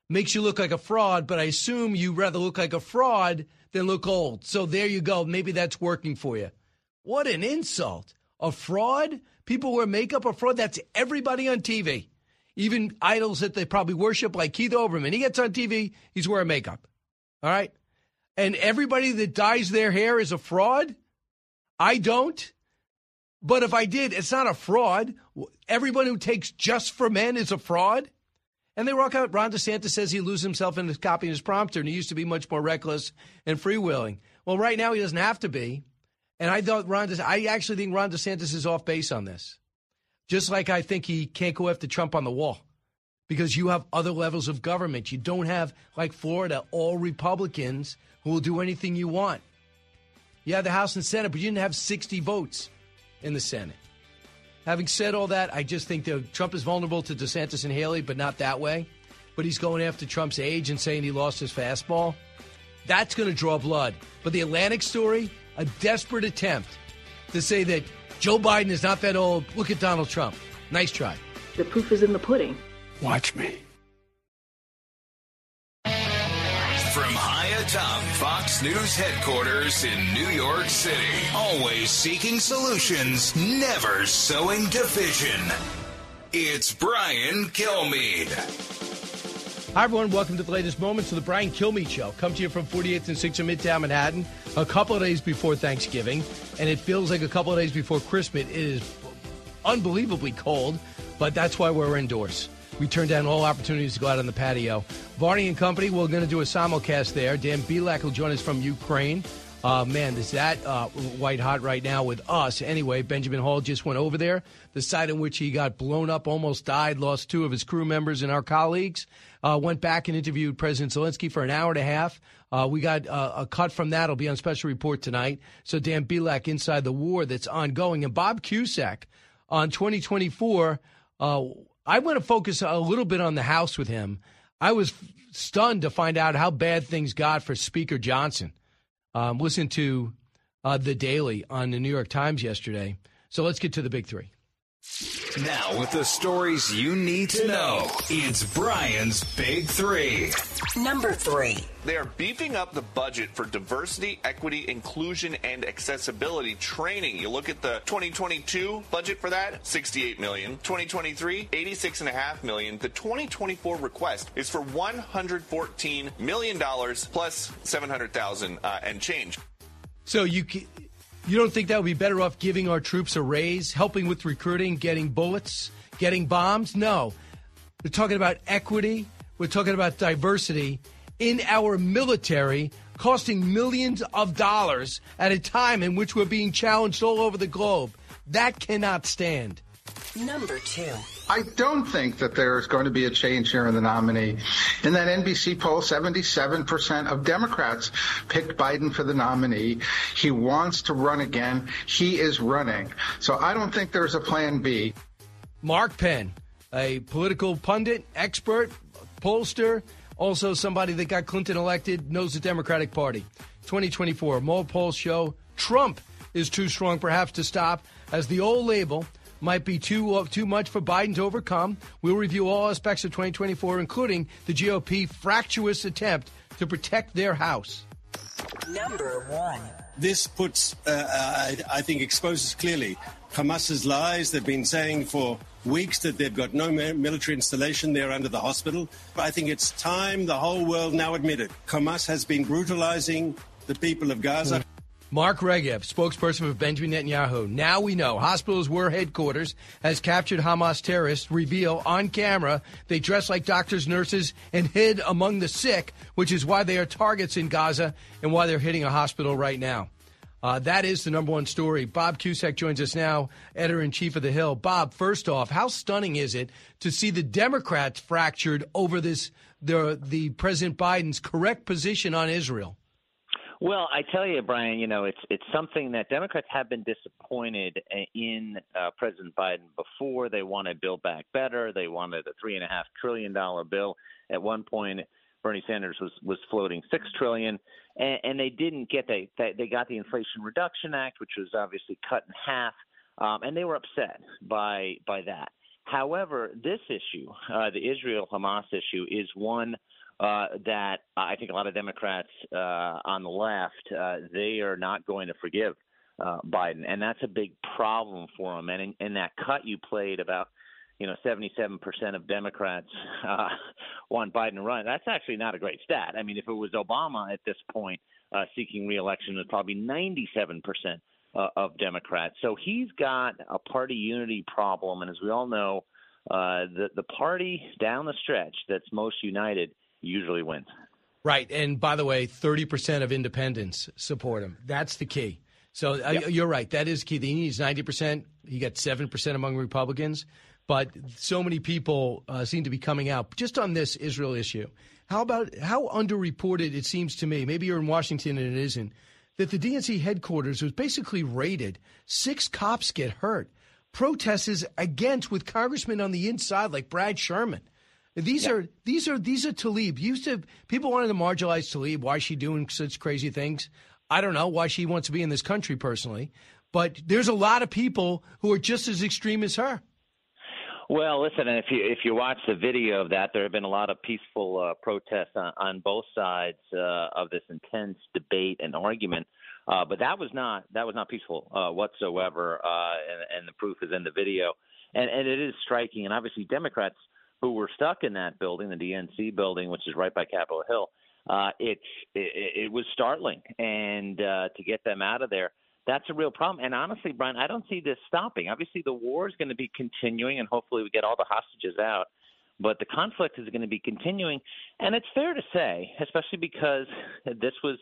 makes you look like a fraud, but I assume you rather look like a fraud than look old. So there you go. Maybe that's working for you. What an insult. A fraud? People wear makeup a fraud? That's everybody on TV. Even idols that they probably worship, like Keith Olbermann. He gets on TV, he's wearing makeup. All right? And everybody that dyes their hair is a fraud? I don't. But if I did, it's not a fraud. Everyone who takes just for men is a fraud. And they rock out. Ron DeSantis says he loses himself in copying his prompter, and he used to be much more reckless and freewheeling. Well, right now he doesn't have to be. And I thought Ron, De- I actually think Ron DeSantis is off base on this. Just like I think he can't go after Trump on the wall because you have other levels of government. You don't have, like Florida, all Republicans who will do anything you want. You have the House and Senate, but you didn't have 60 votes in the Senate. Having said all that, I just think that Trump is vulnerable to DeSantis and Haley, but not that way. But he's going after Trump's age and saying he lost his fastball. That's going to draw blood. But the Atlantic story, a desperate attempt to say that Joe Biden is not that old. Look at Donald Trump. Nice try. The proof is in the pudding. Watch me. From high atop Fox News headquarters in New York City, always seeking solutions, never sowing division. It's Brian Kilmeade. Hi, everyone. Welcome to the latest moments of the Brian Kilmeade Show. Come to you from 48th and 6th in Midtown Manhattan, a couple of days before Thanksgiving, and it feels like a couple of days before Christmas. It is unbelievably cold, but that's why we're indoors. We turned down all opportunities to go out on the patio. Varney and Company, we're going to do a simulcast there. Dan Bilak will join us from Ukraine. Uh, man, is that uh, white hot right now with us. Anyway, Benjamin Hall just went over there. The site in which he got blown up, almost died, lost two of his crew members and our colleagues. Uh, went back and interviewed President Zelensky for an hour and a half. Uh, we got uh, a cut from that. It'll be on special report tonight. So Dan Bilak inside the war that's ongoing. And Bob Cusack on 2024 uh, I want to focus a little bit on the House with him. I was stunned to find out how bad things got for Speaker Johnson. Um, listen to uh, The Daily on the New York Times yesterday. So let's get to the big three. Now, with the stories you need to know, it's Brian's Big Three. Number three. They are beefing up the budget for diversity, equity, inclusion, and accessibility training. You look at the 2022 budget for that, 68 million. 2023, 86.5 million. The 2024 request is for 114 million dollars plus 700,000 uh, and change. So you you don't think that would be better off giving our troops a raise, helping with recruiting, getting bullets, getting bombs? No. We're talking about equity. We're talking about diversity in our military, costing millions of dollars at a time in which we're being challenged all over the globe. That cannot stand. Number two. I don't think that there is going to be a change here in the nominee. In that NBC poll, 77% of Democrats picked Biden for the nominee. He wants to run again. He is running. So I don't think there's a plan B. Mark Penn, a political pundit, expert, pollster, also somebody that got Clinton elected, knows the Democratic Party. 2024, more polls show Trump is too strong perhaps to stop as the old label might be too uh, too much for Biden to overcome. We'll review all aspects of 2024, including the GOP fractious attempt to protect their House. Number one. This puts, uh, I, I think, exposes clearly Hamas's lies. They've been saying for weeks that they've got no military installation there under the hospital. But I think it's time the whole world now admitted Hamas has been brutalizing the people of Gaza. Mark Regev, spokesperson for Benjamin Netanyahu. Now we know hospitals were headquarters as captured Hamas terrorists. Reveal on camera they dress like doctors, nurses, and hid among the sick, which is why they are targets in Gaza and why they're hitting a hospital right now. Uh, that is the number one story. Bob Cusack joins us now, editor in chief of The Hill. Bob, first off, how stunning is it to see the Democrats fractured over this the the President Biden's correct position on Israel? Well, I tell you, Brian, you know, it's it's something that Democrats have been disappointed in uh, President Biden before. They wanted Build Back Better. They wanted a three and a half trillion dollar bill. At one point, Bernie Sanders was was floating six trillion, and, and they didn't get they they got the Inflation Reduction Act, which was obviously cut in half, um, and they were upset by by that. However, this issue, uh, the Israel Hamas issue, is one uh, that I think a lot of Democrats uh, on the left uh, they are not going to forgive uh, Biden, and that's a big problem for them. And in, in that cut you played about you know 77% of Democrats uh, want Biden to run. That's actually not a great stat. I mean, if it was Obama at this point uh, seeking reelection, it's probably 97% uh, of Democrats. So he's got a party unity problem, and as we all know, uh, the the party down the stretch that's most united usually wins. Right. And by the way, 30% of independents support him. That's the key. So uh, you're right. That is key. He needs 90%. He got 7% among Republicans. But so many people uh, seem to be coming out just on this Israel issue. How about how underreported it seems to me, maybe you're in Washington and it isn't, that the DNC headquarters was basically raided. Six cops get hurt. Protesters against with congressmen on the inside like Brad Sherman. These are these are these are Tlaib. Used to people wanted to marginalize Tlaib. Why is she doing such crazy things? I don't know why she wants to be in this country personally, but there's a lot of people who are just as extreme as her. Well, listen, if you if you watch the video of that, there have been a lot of peaceful uh, protests on, on both sides uh, of this intense debate and argument. Uh, but that was not that was not peaceful uh, whatsoever, uh, and, and the proof is in the video. And, and it is striking. And obviously, Democrats who were stuck in that building, the DNC building, which is right by Capitol Hill, uh, it's it, it was startling, and uh, to get them out of there, that's a real problem. And honestly, Brian, I don't see this stopping. Obviously, the war is going to be continuing, and hopefully, we get all the hostages out. But the conflict is going to be continuing, and it's fair to say, especially because this was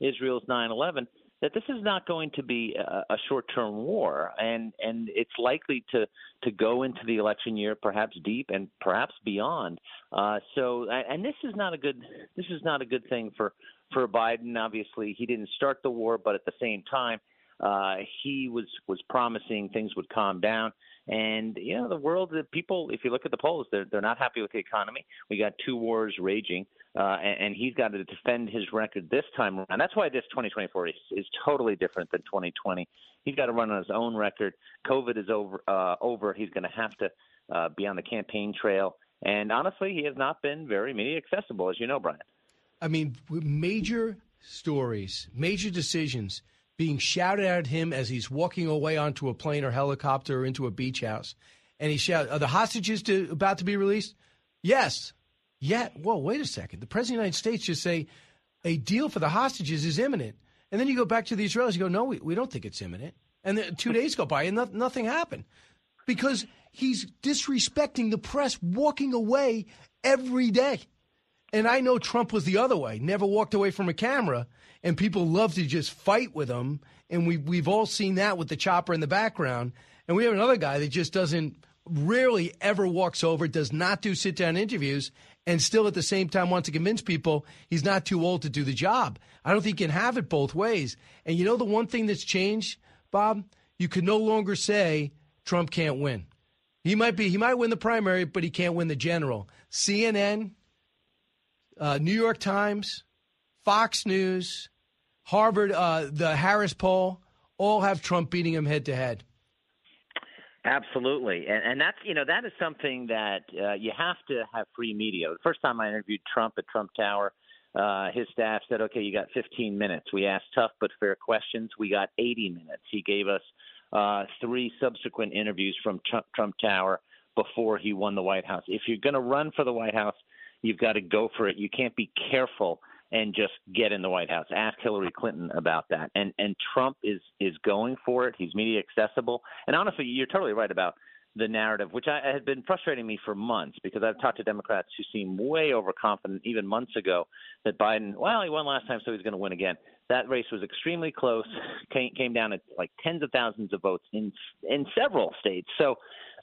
Israel's 9/11 that this is not going to be a, a short-term war, and and it's likely to to go into the election year, perhaps deep and perhaps beyond. Uh, so, and this is not a good this is not a good thing for for Biden. Obviously, he didn't start the war, but at the same time, uh, he was was promising things would calm down. And you know, the world, the people, if you look at the polls, they're they're not happy with the economy. We got two wars raging, uh, and, he's got to defend his record this time around. That's why this 2024 is, is totally different than 2020. He's got to run on his own record. COVID is over. Uh, over. He's going to have to uh, be on the campaign trail. And honestly, he has not been very media accessible, as you know, Brian. I mean, major stories, major decisions being shouted at him as he's walking away onto a plane or helicopter or into a beach house. And he shouts, Are the hostages to, about to be released? Yes. Yet, whoa, wait a second. The President of the United States just say a deal for the hostages is imminent. And then you go back to the Israelis. You go, no, we, we don't think it's imminent. And then two days go by and no, nothing happened because he's disrespecting the press, walking away every day. And I know Trump was the other way, never walked away from a camera, and people love to just fight with him. And we, we've all seen that with the chopper in the background. And we have another guy that just doesn't, rarely ever walks over, does not do sit down interviews, and still at the same time wants to convince people he's not too old to do the job. I don't think you can have it both ways. And you know the one thing that's changed, Bob? You can no longer say Trump can't win. He might be he might win the primary, but he can't win the general. CNN, uh, New York Times, Fox News, Harvard, uh, the Harris poll, all have Trump beating him head to head. Absolutely, and, and that's you know that is something that uh, you have to have free media. The first time I interviewed Trump at Trump Tower, uh, his staff said, "Okay, you got 15 minutes." We asked tough but fair questions. We got 80 minutes. He gave us uh, three subsequent interviews from Trump, Trump Tower before he won the White House. If you're going to run for the White House, you've got to go for it. You can't be careful and just get in the White House. Ask Hillary Clinton about that. And and Trump is is going for it. He's media accessible. And honestly, you're totally right about the narrative, which I, had been frustrating me for months because I've talked to Democrats who seem way overconfident, even months ago, that Biden, well, he won last time, so he's going to win again. That race was extremely close, came, came down to like tens of thousands of votes in in several states. So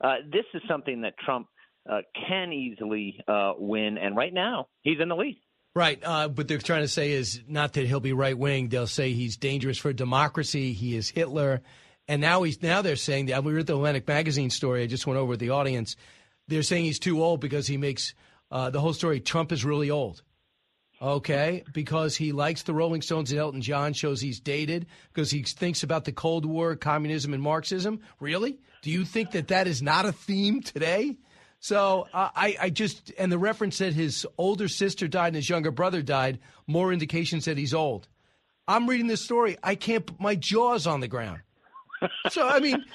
uh, this is something that Trump uh, can easily uh, win, and right now he's in the lead. Right, uh, but they're trying to say is not that he'll be right wing. They'll say he's dangerous for democracy. He is Hitler, and now he's now they're saying that we read the Atlantic magazine story. I just went over with the audience. They're saying he's too old because he makes uh, the whole story. Trump is really old. Okay, because he likes the Rolling Stones and Elton John, shows he's dated, because he thinks about the Cold War, communism, and Marxism. Really? Do you think that that is not a theme today? So uh, I, I just, and the reference that his older sister died and his younger brother died, more indications that he's old. I'm reading this story. I can't put my jaws on the ground. So, I mean,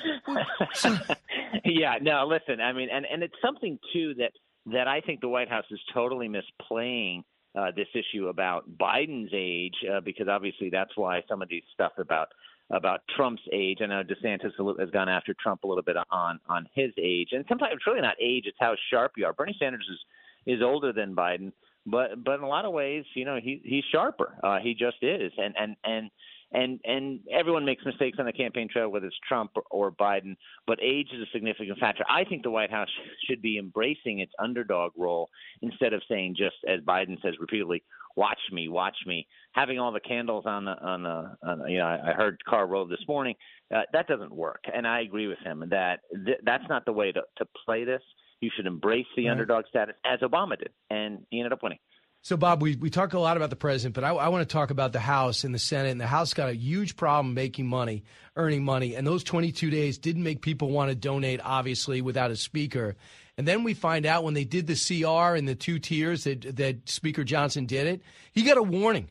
so. yeah, no, listen, I mean, and, and it's something, too, that, that I think the White House is totally misplaying uh, this issue about Biden's age, uh, because obviously that's why some of these stuff about about Trump's age. I know DeSantis has gone after Trump a little bit on on his age, and sometimes it's really not age; it's how sharp you are. Bernie Sanders is is older than Biden, but but in a lot of ways, you know, he he's sharper. Uh, he just is, and and and and and everyone makes mistakes on the campaign trail, whether it's Trump or, or Biden. But age is a significant factor. I think the White House should be embracing its underdog role instead of saying just as Biden says repeatedly, "Watch me, watch me." Having all the candles on the on the, on the you know, I heard Karl Rove this morning. Uh, that doesn't work, and I agree with him that th- that's not the way to to play this. You should embrace the right. underdog status as Obama did, and he ended up winning. So, Bob, we, we talk a lot about the president, but I, I want to talk about the House and the Senate. And the House got a huge problem making money, earning money. And those 22 days didn't make people want to donate, obviously, without a speaker. And then we find out when they did the CR and the two tiers that, that Speaker Johnson did it, he got a warning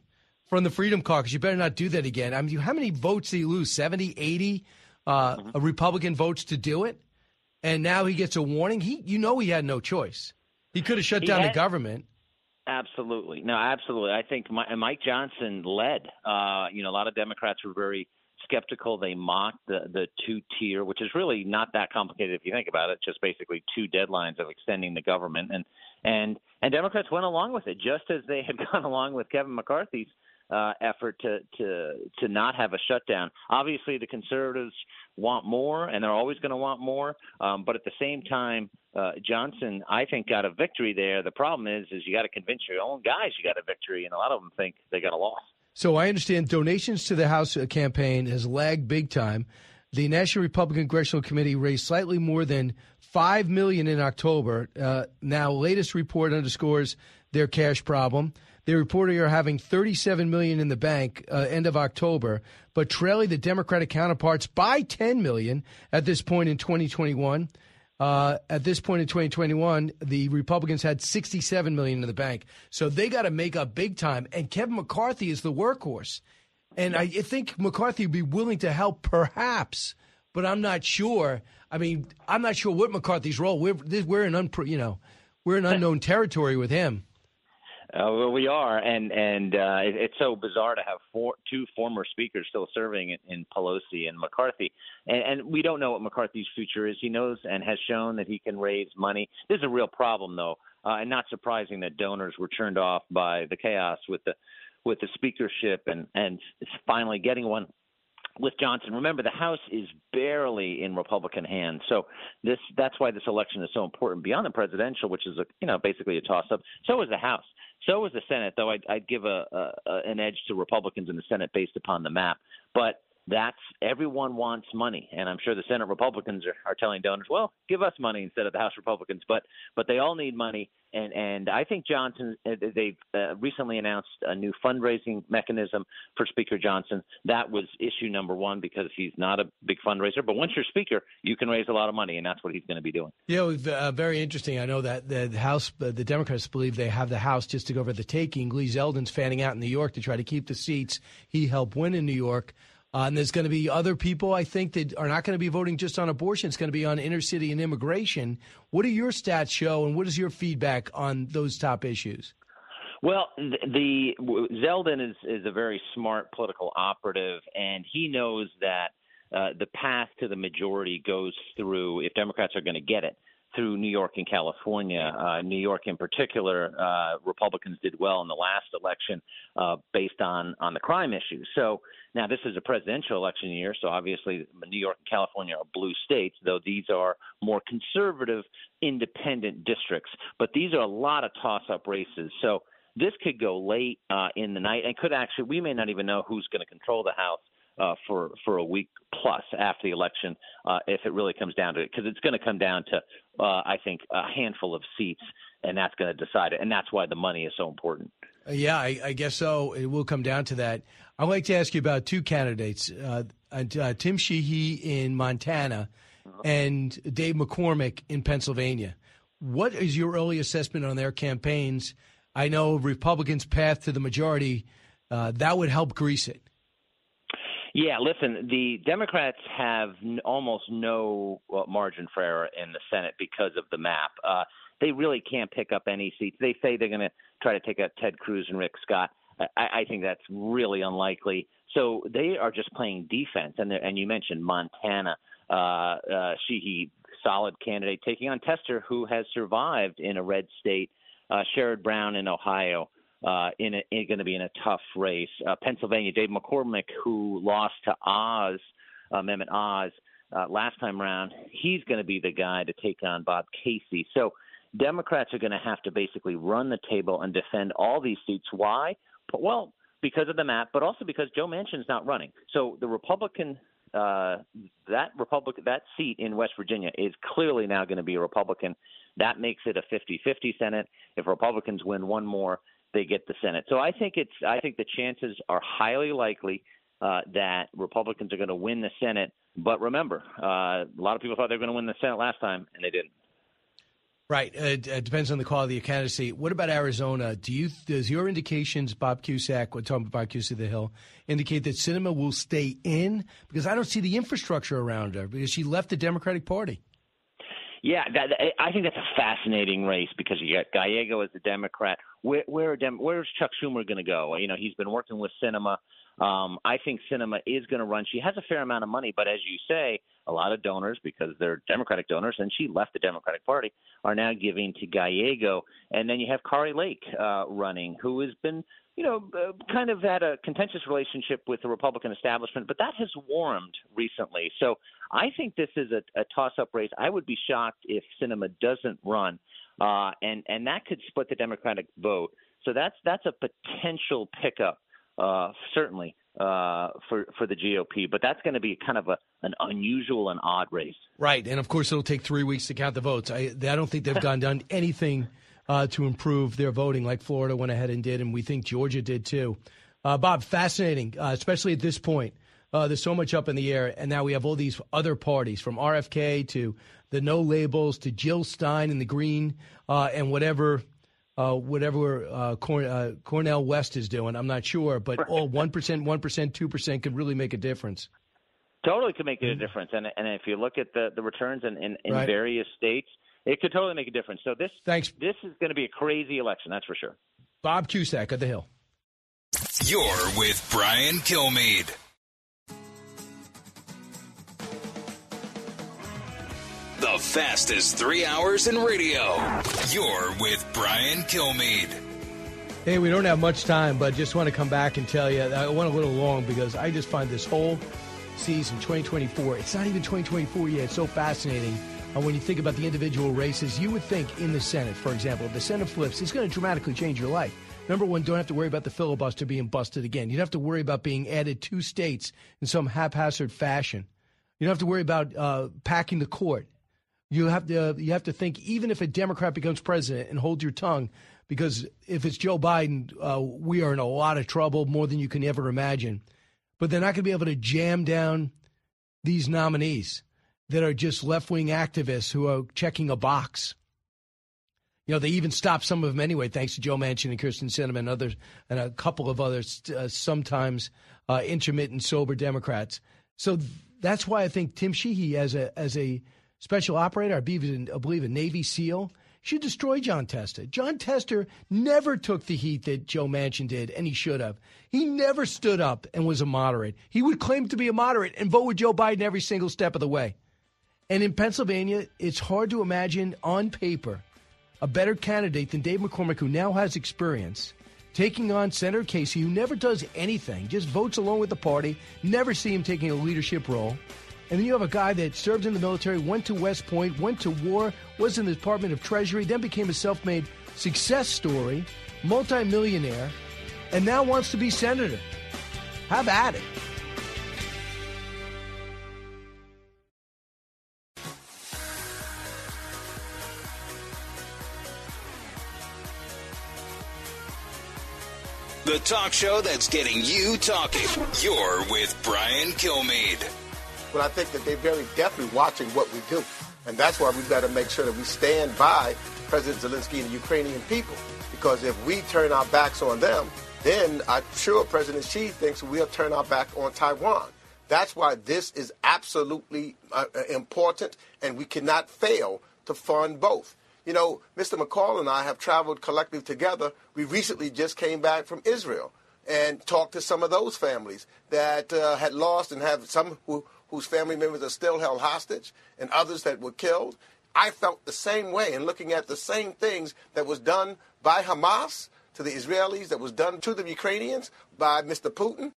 from the Freedom Caucus. You better not do that again. I mean, how many votes did he lose? 70, 80 uh, mm-hmm. Republican votes to do it? And now he gets a warning. He, You know he had no choice. He could have shut he down had- the government. Absolutely. No, absolutely. I think Mike Johnson led. Uh, you know, a lot of Democrats were very skeptical. They mocked the the two tier, which is really not that complicated if you think about it. Just basically two deadlines of extending the government, and and and Democrats went along with it, just as they had gone along with Kevin McCarthy's uh, effort to to to not have a shutdown. Obviously, the conservatives want more, and they're always going to want more. Um, but at the same time, uh, Johnson, I think, got a victory there. The problem is, is you got to convince your own guys you got a victory, and a lot of them think they got a loss. So I understand donations to the House campaign has lagged big time. The National Republican Congressional Committee raised slightly more than five million in October. Uh, now, latest report underscores their cash problem. They reported are having 37 million in the bank uh, end of October, but trailing the Democratic counterparts by 10 million at this point in 2021. Uh, at this point in 2021, the Republicans had 67 million in the bank, so they got to make up big time. And Kevin McCarthy is the workhorse, and I think McCarthy would be willing to help, perhaps, but I'm not sure. I mean, I'm not sure what McCarthy's role. We're we're in you know we're in unknown territory with him. Uh, well, we are, and and uh, it, it's so bizarre to have four, two former speakers still serving in, in Pelosi and McCarthy, and, and we don't know what McCarthy's future is. He knows and has shown that he can raise money. This is a real problem, though, uh, and not surprising that donors were turned off by the chaos with the with the speakership and and finally getting one with Johnson. Remember, the House is barely in Republican hands, so this that's why this election is so important. Beyond the presidential, which is a you know basically a toss up, so is the House. So is the Senate, though I'd, I'd give a, a an edge to Republicans in the Senate based upon the map. But that's everyone wants money, and I'm sure the Senate Republicans are, are telling donors, well, give us money instead of the House Republicans. But but they all need money, and and I think Johnson uh, they've uh, recently announced a new fundraising mechanism for Speaker Johnson. That was issue number one because he's not a big fundraiser, but once you're Speaker, you can raise a lot of money, and that's what he's going to be doing. Yeah, uh, very interesting. I know that the House, uh, the Democrats believe they have the House just to go over the taking. Lee Zeldin's fanning out in New York to try to keep the seats he helped win in New York. Uh, and there's going to be other people, I think, that are not going to be voting just on abortion. It's going to be on inner city and immigration. What do your stats show, and what is your feedback on those top issues? Well, the, the Zeldin is is a very smart political operative, and he knows that uh, the path to the majority goes through if Democrats are going to get it through New York and California. Uh, New York, in particular, uh, Republicans did well in the last election uh, based on on the crime issue. So now this is a presidential election year, so obviously New York and California are blue states, though these are more conservative, independent districts. But these are a lot of toss-up races. So this could go late uh, in the night, and could actually we may not even know who's going to control the House uh, for for a week plus after the election uh, if it really comes down to it, because it's going to come down to uh, I think a handful of seats, and that's going to decide it, and that's why the money is so important. Uh, yeah, I, I, guess so. It will come down to that. I'd like to ask you about two candidates, uh, uh, Tim Sheehy in Montana uh-huh. and Dave McCormick in Pennsylvania. What is your early assessment on their campaigns? I know Republicans' path to the majority that would help grease it. Yeah, listen, the Democrats have n- almost no uh, margin for error in the Senate because of the map. Uh, they really can't pick up any seats. They say they're going to try to take out Ted Cruz and Rick Scott. I, I think that's really unlikely. So they are just playing defense. And and you mentioned Montana, uh, uh, Sheehy, solid candidate, taking on Tester, who has survived in a red state. Uh, Sherrod Brown in Ohio uh, in, in going to be in a tough race. Uh, Pennsylvania, Dave McCormick, who lost to Oz, uh, Mehmet Oz, uh, last time around, he's going to be the guy to take on Bob Casey. So Democrats are going to have to basically run the table and defend all these seats. Why? Well, because of the map, but also because Joe Manchin's not running. So the Republican uh, that Republican that seat in West Virginia is clearly now going to be a Republican. That makes it a 50-50 Senate. If Republicans win one more, they get the Senate. So I think it's I think the chances are highly likely uh, that Republicans are going to win the Senate. But remember, uh, a lot of people thought they were going to win the Senate last time, and they didn't. Right. Uh, it depends on the quality of candidacy. What about Arizona? Do you does your indications, Bob Cusack, we're talking about Bob Cusack the Hill, indicate that Sinema will stay in? Because I don't see the infrastructure around her because she left the Democratic Party. Yeah, that, I think that's a fascinating race because you got Gallego as the Democrat. Where, where Dem- where's Chuck Schumer going to go? You know, he's been working with Sinema. Um, I think Sinema is going to run. She has a fair amount of money, but as you say, a lot of donors, because they're Democratic donors, and she left the Democratic Party, are now giving to Gallego. And then you have Kari Lake uh, running, who has been you know, uh, kind of had a contentious relationship with the Republican establishment, but that has warmed recently. So I think this is a, a toss-up race. I would be shocked if Sinema doesn't run, uh, and and that could split the Democratic vote. So that's that's a potential pickup, uh, certainly uh, for for the GOP. But that's going to be kind of a an unusual and odd race. Right, and of course it'll take three weeks to count the votes. I I don't think they've gone done anything uh, to improve their voting, like Florida went ahead and did, and we think Georgia did too. Uh, Bob, fascinating, uh, especially at this point. Uh, there's so much up in the air, and now we have all these other parties, from RFK to the no labels to Jill Stein and the Green, uh, and whatever uh, whatever Corn- Cornel West is doing. I'm not sure, but all one percent, one percent, two percent could really make a difference. Totally could make a difference, and and if you look at the the returns in in, in right. various states, it could totally make a difference. So this Thanks. this is going to be a crazy election, that's for sure. Bob Cusack at the Hill. You're with Brian Kilmeade. Fastest three hours in radio. You're with Brian Kilmeade. Hey, we don't have much time, but just want to come back and tell you I went a little long because I just find this whole season 2024. It's not even 2024 yet. It's so fascinating. Uh, when you think about the individual races, you would think in the Senate, for example, if the Senate flips, it's going to dramatically change your life. Number one, don't have to worry about the filibuster being busted again. You don't have to worry about being added two states in some haphazard fashion. You don't have to worry about uh, packing the court. You have to you have to think even if a Democrat becomes president and hold your tongue because if it's Joe Biden, uh, we are in a lot of trouble more than you can ever imagine. But they're not going to be able to jam down these nominees that are just left wing activists who are checking a box. You know, they even stopped some of them anyway, thanks to Joe Manchin and Kyrsten Sinema and others, and a couple of others, uh, sometimes uh, intermittent sober Democrats. So that's why I think Tim Sheehy, as a as a special operator, I believe, I believe a Navy SEAL, should destroy Jon Tester. Jon Tester never took the heat that Joe Manchin did, and he should have. He never stood up and was a moderate. He would claim to be a moderate and vote with Joe Biden every single step of the way. And in Pennsylvania, it's hard to imagine on paper a better candidate than Dave McCormick, who now has experience, taking on Senator Casey, who never does anything, just votes along with the party, never see him taking a leadership role. And then you have a guy that served in the military, went to West Point, went to war, was in the Department of Treasury, then became a self made success story, multimillionaire, and now wants to be senator. Have at it. The talk show that's getting you talking. You're with Brian Kilmeade. But I think that they're very definitely watching what we do. And that's why we've got to make sure that we stand by President Zelensky and the Ukrainian people. Because if we turn our backs on them, then I'm sure President Xi thinks we'll turn our back on Taiwan. That's why this is absolutely uh, important, and we cannot fail to fund both. You know, Mr. McCaul and I have traveled collectively together. We recently just came back from Israel and talked to some of those families that uh, had lost and have some who, whose family members are still held hostage and others that were killed. I felt the same way in looking at the same things that was done by Hamas to the Israelis, that was done to the Ukrainians by Mr. Putin.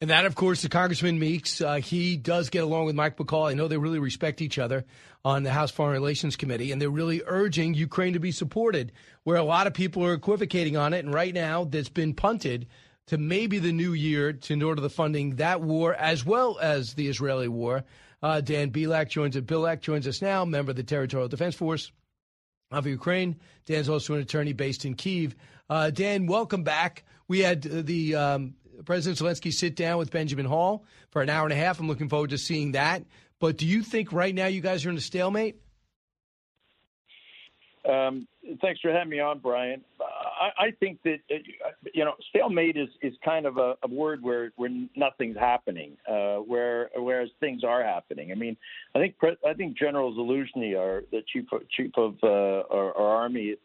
And that, of course, the Congressman Meeks, uh, he does get along with Mike McCaul. I know they really respect each other on the House Foreign Relations Committee, and they're really urging Ukraine to be supported, where a lot of people are equivocating on it. And right now, that's been punted to maybe the new year to in order to funding that war as well as the Israeli war. Uh, Dan Bilak joins us. Bilak joins us now, member of the Territorial Defense Force of Ukraine. Dan's also an attorney based in Kiev. Uh, Dan, welcome back. We had the um, President Zelensky sit down with Benjamin Hall for an hour and a half. I'm looking forward to seeing that. But do you think right now you guys are in a stalemate? Um, thanks for having me on, Brian. I, I think that uh, you know stalemate is, is kind of a, a word where where nothing's happening, uh, where whereas things are happening. I mean, I think I think General Zaluzhny, our the chief chief of uh, our, our army,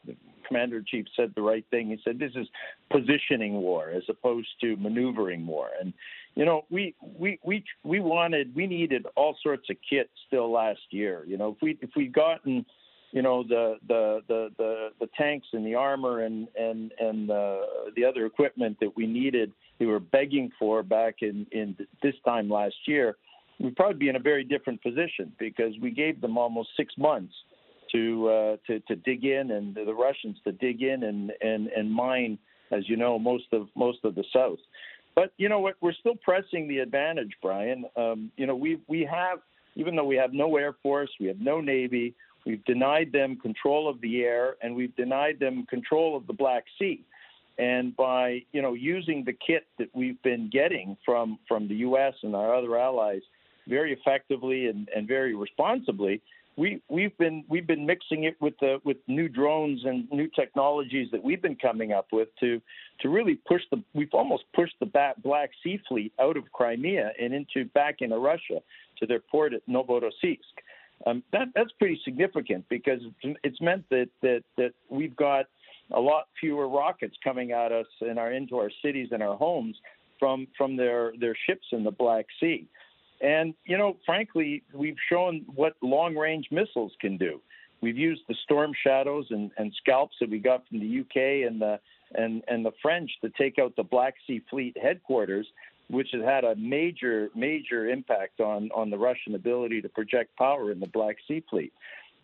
commander in chief, said the right thing. He said this is positioning war as opposed to maneuvering war, and you know, we we we we wanted we needed all sorts of kit still last year. You know, if we if we'd gotten you know the the the the, the tanks and the armor and and and uh, the other equipment that we needed, we were begging for back in in this time last year. We'd probably be in a very different position because we gave them almost six months to uh, to to dig in and the Russians to dig in and and and mine, as you know, most of most of the south. But you know what? We're still pressing the advantage, Brian. Um, you know, we we have even though we have no air force, we have no navy, we've denied them control of the air, and we've denied them control of the Black Sea. And by you know using the kit that we've been getting from from the U.S. and our other allies very effectively and, and very responsibly, we we've been we've been mixing it with the with new drones and new technologies that we've been coming up with to to really push the we've almost pushed the Black Sea fleet out of Crimea and into back into Russia to their port at Novorossiysk. Um, that that's pretty significant because it's meant that that that we've got a lot fewer rockets coming at us in our into our cities and our homes from from their their ships in the Black Sea. And you know, frankly, we've shown what long range missiles can do. We've used the Storm Shadows and, and scalps that we got from the UK and the and and the French to take out the Black Sea Fleet headquarters, which has had a major major impact on on the Russian ability to project power in the Black Sea Fleet.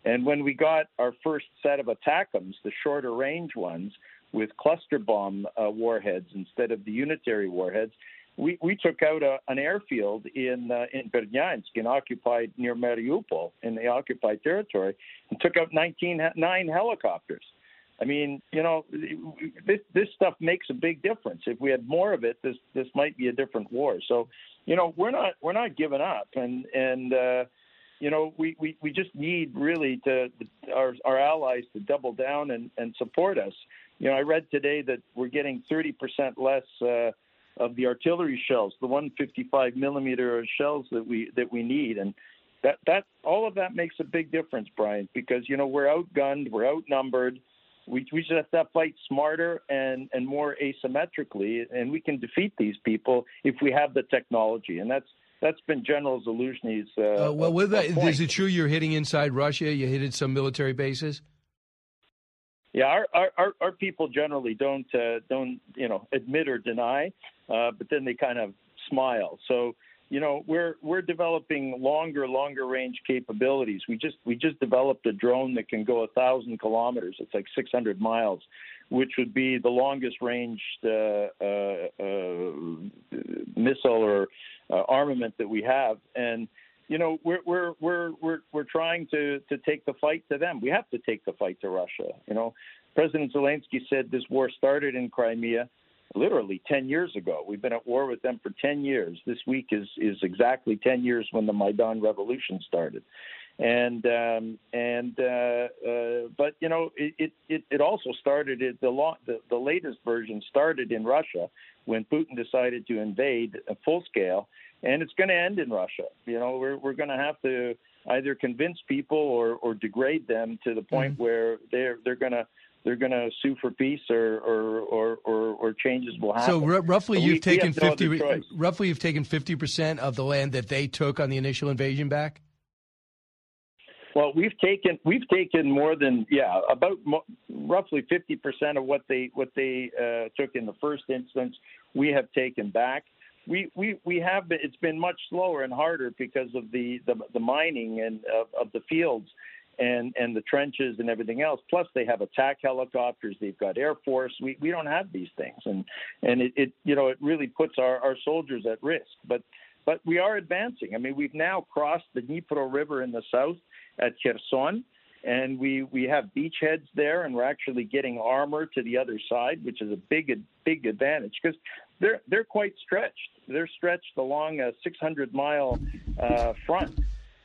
And when we got our first set of ATACMS, the shorter range ones with cluster bomb uh, warheads instead of the unitary warheads, we, we took out a, an airfield in uh, in Berdyansk, in occupied near Mariupol, in the occupied territory, and took out 19 nine helicopters. I mean, you know, this this stuff makes a big difference. If we had more of it, this this might be a different war. So, you know, we're not we're not giving up, and and uh, you know, we, we, we just need really to our our allies to double down and, and support us. You know, I read today that we're getting 30% less uh, of the artillery shells, the 155 millimeter shells that we that we need, and that that all of that makes a big difference, Brian, because you know we're outgunned, we're outnumbered. We we just have to fight smarter and and more asymmetrically, and we can defeat these people if we have the technology, and that's that's been General Zaluzhny's. Uh, uh, well, with that, point. is it true you're hitting inside Russia? You hit at some military bases. Yeah, our, our, our, our people generally don't uh, don't you know admit or deny, uh, but then they kind of smile. So you know we're we're developing longer longer range capabilities. We just we just developed a drone that can go a thousand kilometers. It's like 600 miles, which would be the longest range uh, uh, uh, missile or uh, armament that we have. And you know we're we're we're we're we're trying to to take the fight to them. We have to take the fight to Russia. You know, President Zelensky said this war started in Crimea literally 10 years ago. We've been at war with them for 10 years. This week is is exactly 10 years when the Maidan revolution started. And um, and uh, uh, but you know it, it it also started it, the, law, the the latest version started in Russia when Putin decided to invade full scale, and it's going to end in Russia. You know we're we're going to have to either convince people or or degrade them to the point mm-hmm. where they're they're going to they're going to sue for peace or or, or, or, or changes will happen. So r- roughly, but you've taken no fifty. choice. roughly, you've taken fifty percent of the land that they took on the initial invasion back. Well, we've taken we've taken more than yeah about mo- roughly fifty percent of what they what they uh, took in the first instance. We have taken back. We we we have been. It's been much slower and harder because of the the, the mining and of, of the fields and and the trenches and everything else. Plus, they have attack helicopters. They've got air force. We we don't have these things, and and it, it you know it really puts our our soldiers at risk. But but we are advancing. I mean, we've now crossed the Dnipro River in the south at Kherson, and we we have beachheads there, and we're actually getting armor to the other side, which is a big big advantage because they're they're quite stretched. They're stretched along a 600 mile uh, front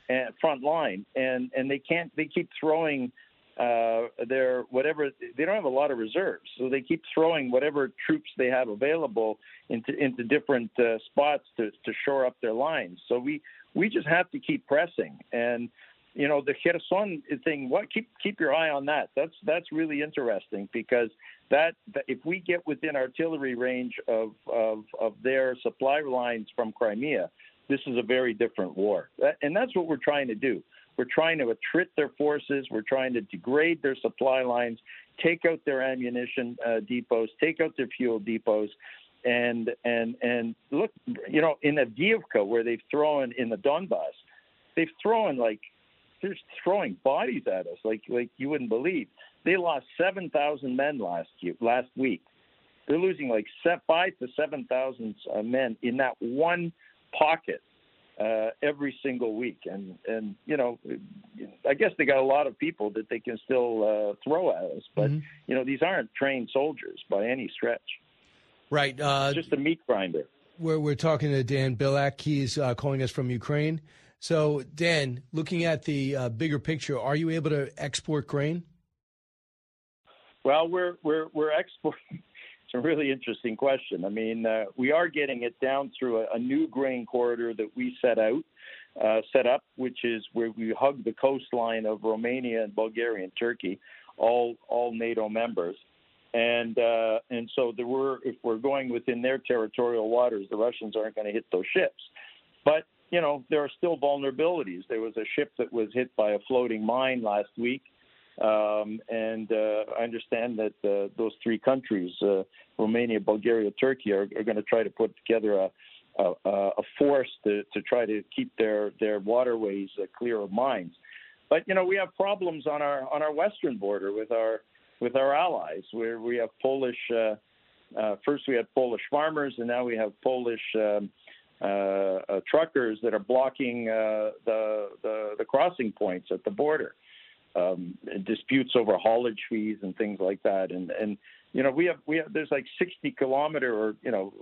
and front line, and and they can't. They keep throwing uh, their whatever. They don't have a lot of reserves, so they keep throwing whatever troops they have available into into different uh, spots to to shore up their lines. So we we just have to keep pressing and. You know the Kherson thing. What keep keep your eye on that. That's that's really interesting because that, that if we get within artillery range of, of of their supply lines from Crimea, this is a very different war. And that's what we're trying to do. We're trying to attrit their forces. We're trying to degrade their supply lines, take out their ammunition uh, depots, take out their fuel depots, and and and look, you know, in Avdiivka where they've thrown in the Donbass, they've thrown like they're throwing bodies at us like like you wouldn't believe. They lost seven thousand men last year, last week. They're losing like five to seven thousand uh, men in that one pocket uh, every single week. And and you know, I guess they got a lot of people that they can still uh, throw at us, but Mhm. you know, these aren't trained soldiers by any stretch. Right. Uh, Just a meat grinder. We're, we're talking to Dan Bilak. He's uh, calling us from Ukraine. So, Dan, looking at the uh, bigger picture, are you able to export grain? Well, we're we're we're exporting. It's a really interesting question. I mean, uh, we are getting it down through a, a new grain corridor that we set out, uh, set up, which is where we hug the coastline of Romania and Bulgaria and Turkey, all all NATO members, and uh, and so there were if we're going within their territorial waters, the Russians aren't going to hit those ships. But you know there are still vulnerabilities. There was a ship that was hit by a floating mine last week, um, and uh, I understand that uh, those three countries, uh, Romania, Bulgaria, Turkey, are, are going to try to put together a a, a force to, to try to keep their their waterways uh, clear of mines. But you know we have problems on our on our western border with our with our allies, where we have Polish. Uh, uh, first, we had Polish farmers, and now we have Polish um, truckers that are blocking the, the, the crossing points at the border. Um, disputes over haulage fees and things like that, and and you know we have we have there's like 60 kilometer or you know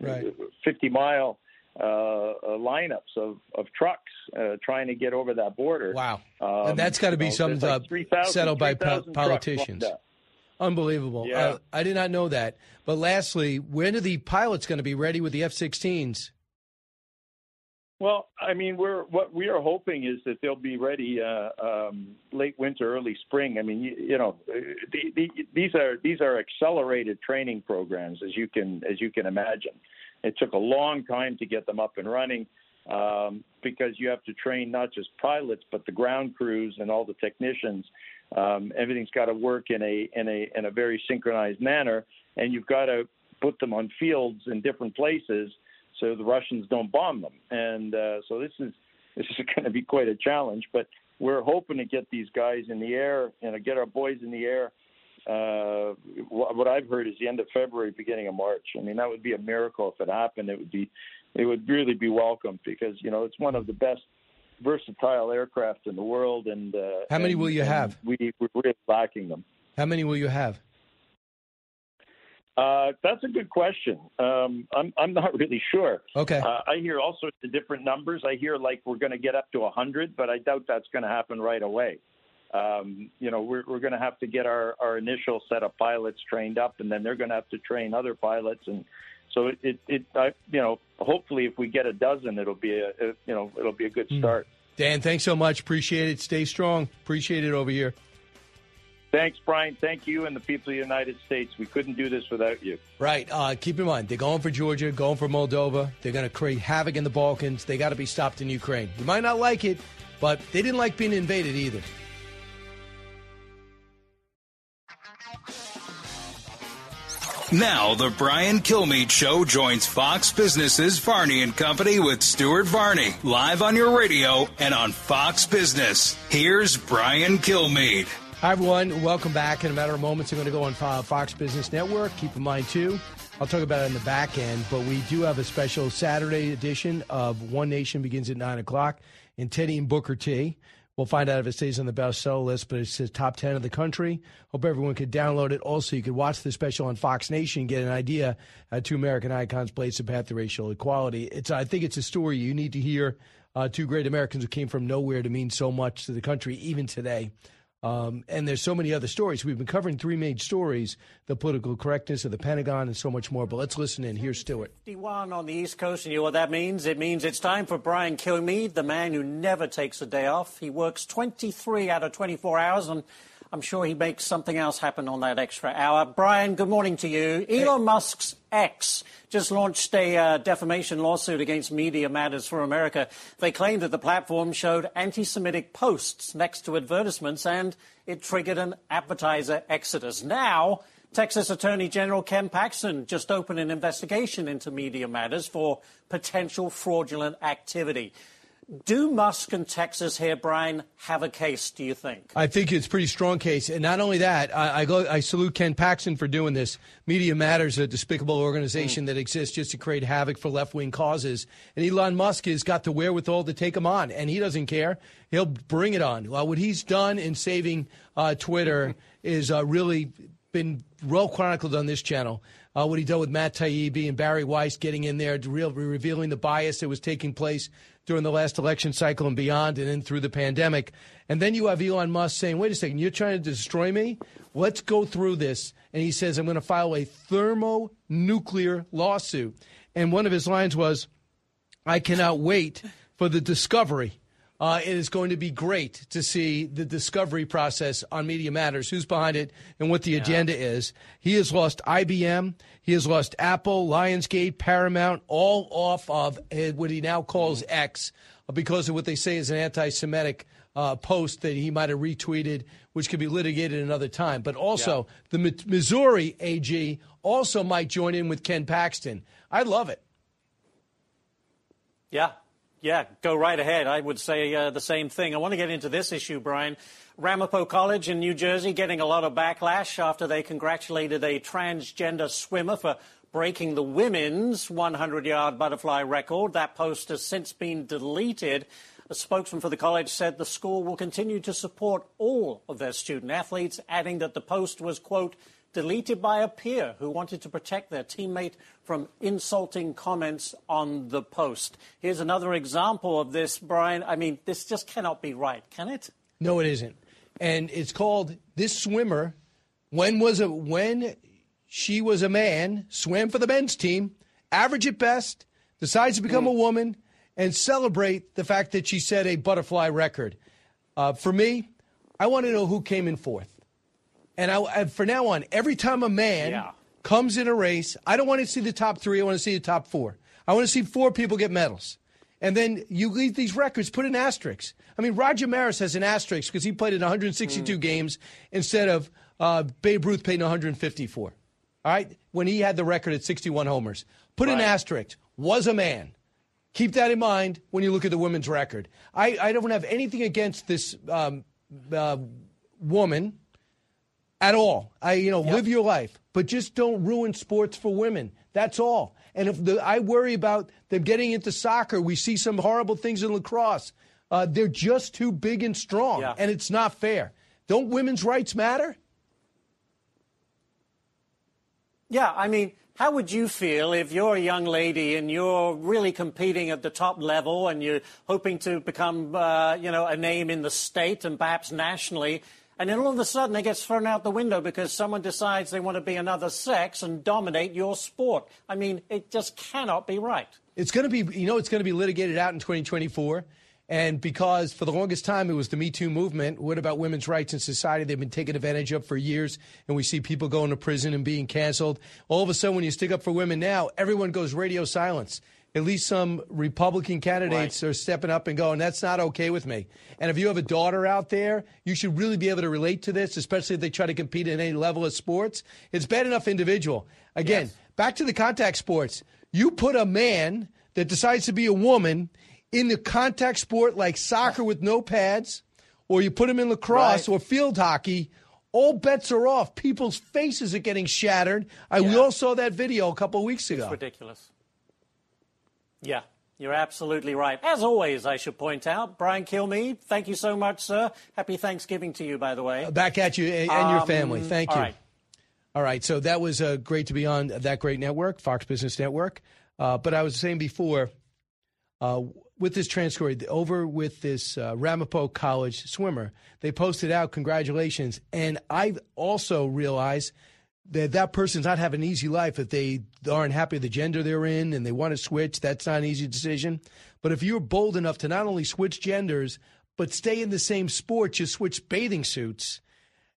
right. 50 mile uh, uh, lineups of, of trucks uh, trying to get over that border. Wow. Um, and that's got to be you know, summed there's up, like 3,000 settled by po- politicians. Unbelievable. Yeah. Uh, I did not know that. But lastly, when are the pilots going to be ready with the F 16s? Well, I mean, we're what we are hoping is that they'll be ready uh, um, late winter, early spring. I mean, you, you know, the, the, these are these are accelerated training programs, as you can as you can imagine. It took a long time to get them up and running um, because you have to train not just pilots but the ground crews and all the technicians. Um, everything's got to work in a in a in a very synchronized manner, and you've got to put them on fields in different places so the Russians don't bomb them. And uh, so this is this is going to be quite a challenge. But we're hoping to get these guys in the air and get our boys in the air. Uh, what what I've heard is the end of February, beginning of March. I mean, that would be a miracle if it happened. It would be, it would really be welcome because you know it's one of the best versatile aircraft in the world. And uh, How many and- will you have? We we're really lacking them. How many will you have? Uh, that's a good question. Um, I'm I'm not really sure. Okay. Uh, I hear all sorts of different numbers. I hear like we're going to get up to 100, but I doubt that's going to happen right away. Um, you know, we're we're going to have to get our our initial set of pilots trained up, and then they're going to have to train other pilots, and so it it, it I, you know hopefully if we get a dozen, it'll be a, you know it'll be a good start. Dan, thanks so much. Appreciate it. Stay strong. Appreciate it over here. Thanks, Brian. Thank you and the people of the United States. We couldn't do this without you. Right. Uh, keep in mind, they're going for Georgia, going for Moldova. They're going to create havoc in the Balkans. They got to be stopped in Ukraine. You might not like it, but they didn't like being invaded either. Now, the Brian Kilmeade Show joins Fox Business's Varney and Company with Stuart Varney, live on your radio and on Fox Business. Here's Brian Kilmeade. Hi, everyone. Welcome back. In a matter of moments, I'm going to go on Fox Business Network. Keep in mind, too, I'll talk about it in the back end, but we do have a special Saturday edition of One Nation begins at 9 o'clock and Teddy and Booker T. We'll find out if it stays on the bestseller list, but it says top 10 of the country. Hope everyone could download it. Also, you could watch the special on Fox Nation, get an idea how two American icons blaze the path to racial equality. It's, I think it's a story you need to hear. Uh, two great Americans who came from nowhere to mean so much to the country, even today. Um, and there's so many other stories. We've been covering three main stories the political correctness of the Pentagon and so much more. But let's listen in. Here's Stuart. 51 on the East Coast, and you know what that means? It means it's time for Brian Kilmeade, the man who never takes a day off. He works 23 out of 24 hours, and I'm sure he makes something else happen on that extra hour. Brian, good morning to you. Elon Musk's X just launched a uh, defamation lawsuit against Media Matters for America. They claim that the platform showed anti Semitic posts next to advertisements and it triggered an advertiser exodus. Now, Texas Attorney General Ken Paxton just opened an investigation into Media Matters for potential fraudulent activity. Do Musk and Texas here, Brian, have a case, do you think? I think it's a pretty strong case, and not only that, I, I, go, I salute Ken Paxton for doing this. Media Matters, a despicable organization that exists just to create havoc for left wing causes, and Elon Musk has got the wherewithal to take him on, and he doesn't care. He'll bring it on. Well, what he's done in saving uh, Twitter is uh, really been well chronicled on this channel. Uh, what he did with Matt Taibbi and Bari Weiss getting in there, real, revealing the bias that was taking place during the last election cycle and beyond, and then through the pandemic. And then you have Elon Musk saying, wait a second, you're trying to destroy me? Let's go through this. And he says, I'm going to file a thermonuclear lawsuit. And one of his lines was, I cannot wait for the discovery Uh, it is going to be great to see the discovery process on Media Matters, who's behind it, and what the agenda is. He has lost IBM, he has lost Apple, Lionsgate, Paramount, all off of uh, what he now calls X because of what they say is an anti Semitic uh, post that he might have retweeted, which could be litigated another time. But also, the Mi- Missouri AG also might join in with Ken Paxton. I love it. Yeah, yeah, go right ahead. I would say uh, the same thing. I want to get into this issue, Brian. Ramapo College in New Jersey getting a lot of backlash after they congratulated a transgender swimmer for breaking the women's 100 yard butterfly record. That post has since been deleted. A spokesman for the college said the school will continue to support all of their student athletes, adding that the post was, quote, deleted by a peer who wanted to protect their teammate from insulting comments on the post. Here's another example of this, Brian. I mean, this just cannot be right, can it? No, it isn't. And it's called this swimmer. When was it? When she was a man, swam for the men's team, average at best, decides to become a woman, and celebrate the fact that she set a butterfly record. Uh, for me, I want to know who came in fourth. And I, and for now on, every time a man comes in a race, I don't want to see the top three. I want to see the top four. I want to see four people get medals. And then you leave these records, put an asterisk. I mean, Roger Maris has an asterisk because he played in 162 games instead of uh, Babe Ruth played in 154. All right? When he had the record at 61 homers. Put an Right. asterisk. Was a man. Keep that in mind when you look at the women's record. I, I don't have anything against this um, uh, woman at all. I, you know, live your life, but just don't ruin sports for women. That's all. And if the, I worry about them getting into soccer, we see some horrible things in lacrosse. Uh, they're just too big and strong, Yeah. and it's not fair. Don't women's rights matter? Yeah, I mean, how would you feel if you're a young lady and you're really competing at the top level and you're hoping to become, uh, you know, a name in the state and perhaps nationally, and then all of a sudden it gets thrown out the window because someone decides they want to be another sex and dominate your sport? I mean, it just cannot be right. It's going to be, you know, it's going to be litigated out in 2024. And because for the longest time it was the Me Too movement, what about women's rights in society? They've been taken advantage of for years, and we see people going to prison and being canceled. All of a sudden, when you stick up for women now, everyone goes radio silence. At least some Republican candidates are stepping up and going, that's not okay with me. And if you have a daughter out there, you should really be able to relate to this, especially if they try to compete at any level of sports. It's bad enough individual. Again, back to the contact sports. You put a man that decides to be a woman in the contact sport like soccer with no pads, or you put him in lacrosse or field hockey, all bets are off. People's faces are getting shattered. I, We all saw that video a couple of weeks ago. It's ridiculous. Yeah, you're absolutely right. As always, I should point out, Brian Kilmeade, thank you so much, sir. Happy Thanksgiving to you, by the way. Back at you and, and your Um, family. Thank you. right. All right. So that was uh, great to be on that great network, Fox Business Network. Uh, but I was saying before, uh, with this trans story, over with this uh, Ramapo College swimmer, they posted out congratulations. And I've also realized that that person's not having an easy life if they aren't happy with the gender they're in and they want to switch. That's not an easy decision. But if you're bold enough to not only switch genders, but stay in the same sport, you switch bathing suits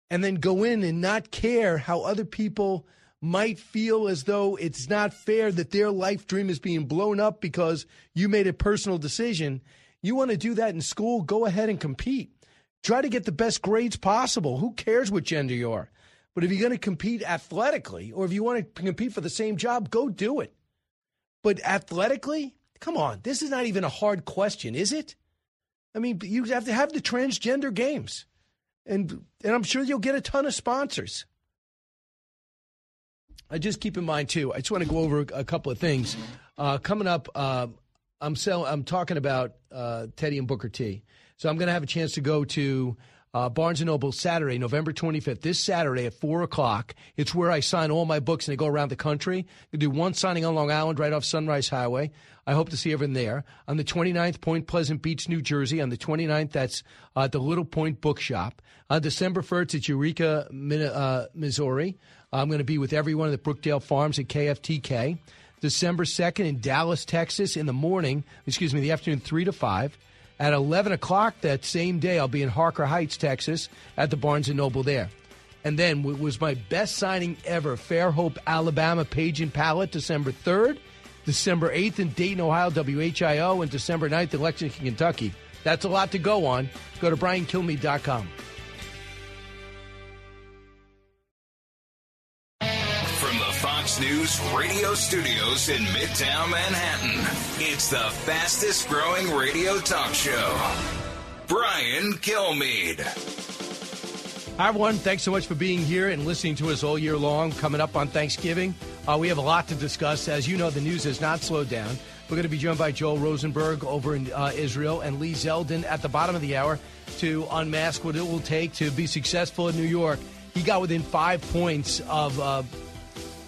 and then go in and not care how other people might feel as though it's not fair that their life dream is being blown up because you made a personal decision. You want to do that in school? Go ahead and compete. Try to get the best grades possible. Who cares what gender you are? But if you're going to compete athletically or if you want to compete for the same job, go do it. But athletically, come on, this is not even a hard question, is it? I mean, you have to have the transgender games and and I'm sure you'll get a ton of sponsors. I just keep in mind too. I just want to go over a couple of things uh, coming up. Uh, I'm sell, I'm talking about uh, Teddy and Booker T. So I'm going to have a chance to go to uh, Barnes and Noble Saturday, November 25th. This Saturday at four o'clock. It's where I sign all my books and they go around the country. I do one signing on Long Island, right off Sunrise Highway. I hope to see everyone there. On the 29th, Point Pleasant Beach, New Jersey. On the 29th, that's uh, at the Little Point Bookshop. On December 1st, it's Eureka, uh, Missouri. I'm going to be with everyone at the Brookdale Farms at KFTK. December 2nd in Dallas, Texas, in the morning, excuse me, the afternoon, 3 to 5 At 11 o'clock that same day, I'll be in Harker Heights, Texas, at the Barnes & Noble there. And then it was my best signing ever, Fairhope, Alabama, Page and Palette, December 3rd. December 8th in Dayton, Ohio, WHIO, and December 9th in Lexington, Kentucky. That's a lot to go on. Go to briankilmeade.com. News radio studios in Midtown Manhattan, it's the fastest growing radio talk show. Brian Kilmeade. Hi, everyone. Thanks so much for being here and listening to us all year long. Coming up on Thanksgiving, uh, we have a lot to discuss. As you know, the news has not slowed down. We're going to be joined by Joel Rosenberg over in uh, Israel and Lee Zeldin at the bottom of the hour to unmask what it will take to be successful in New York. He got within five points of uh,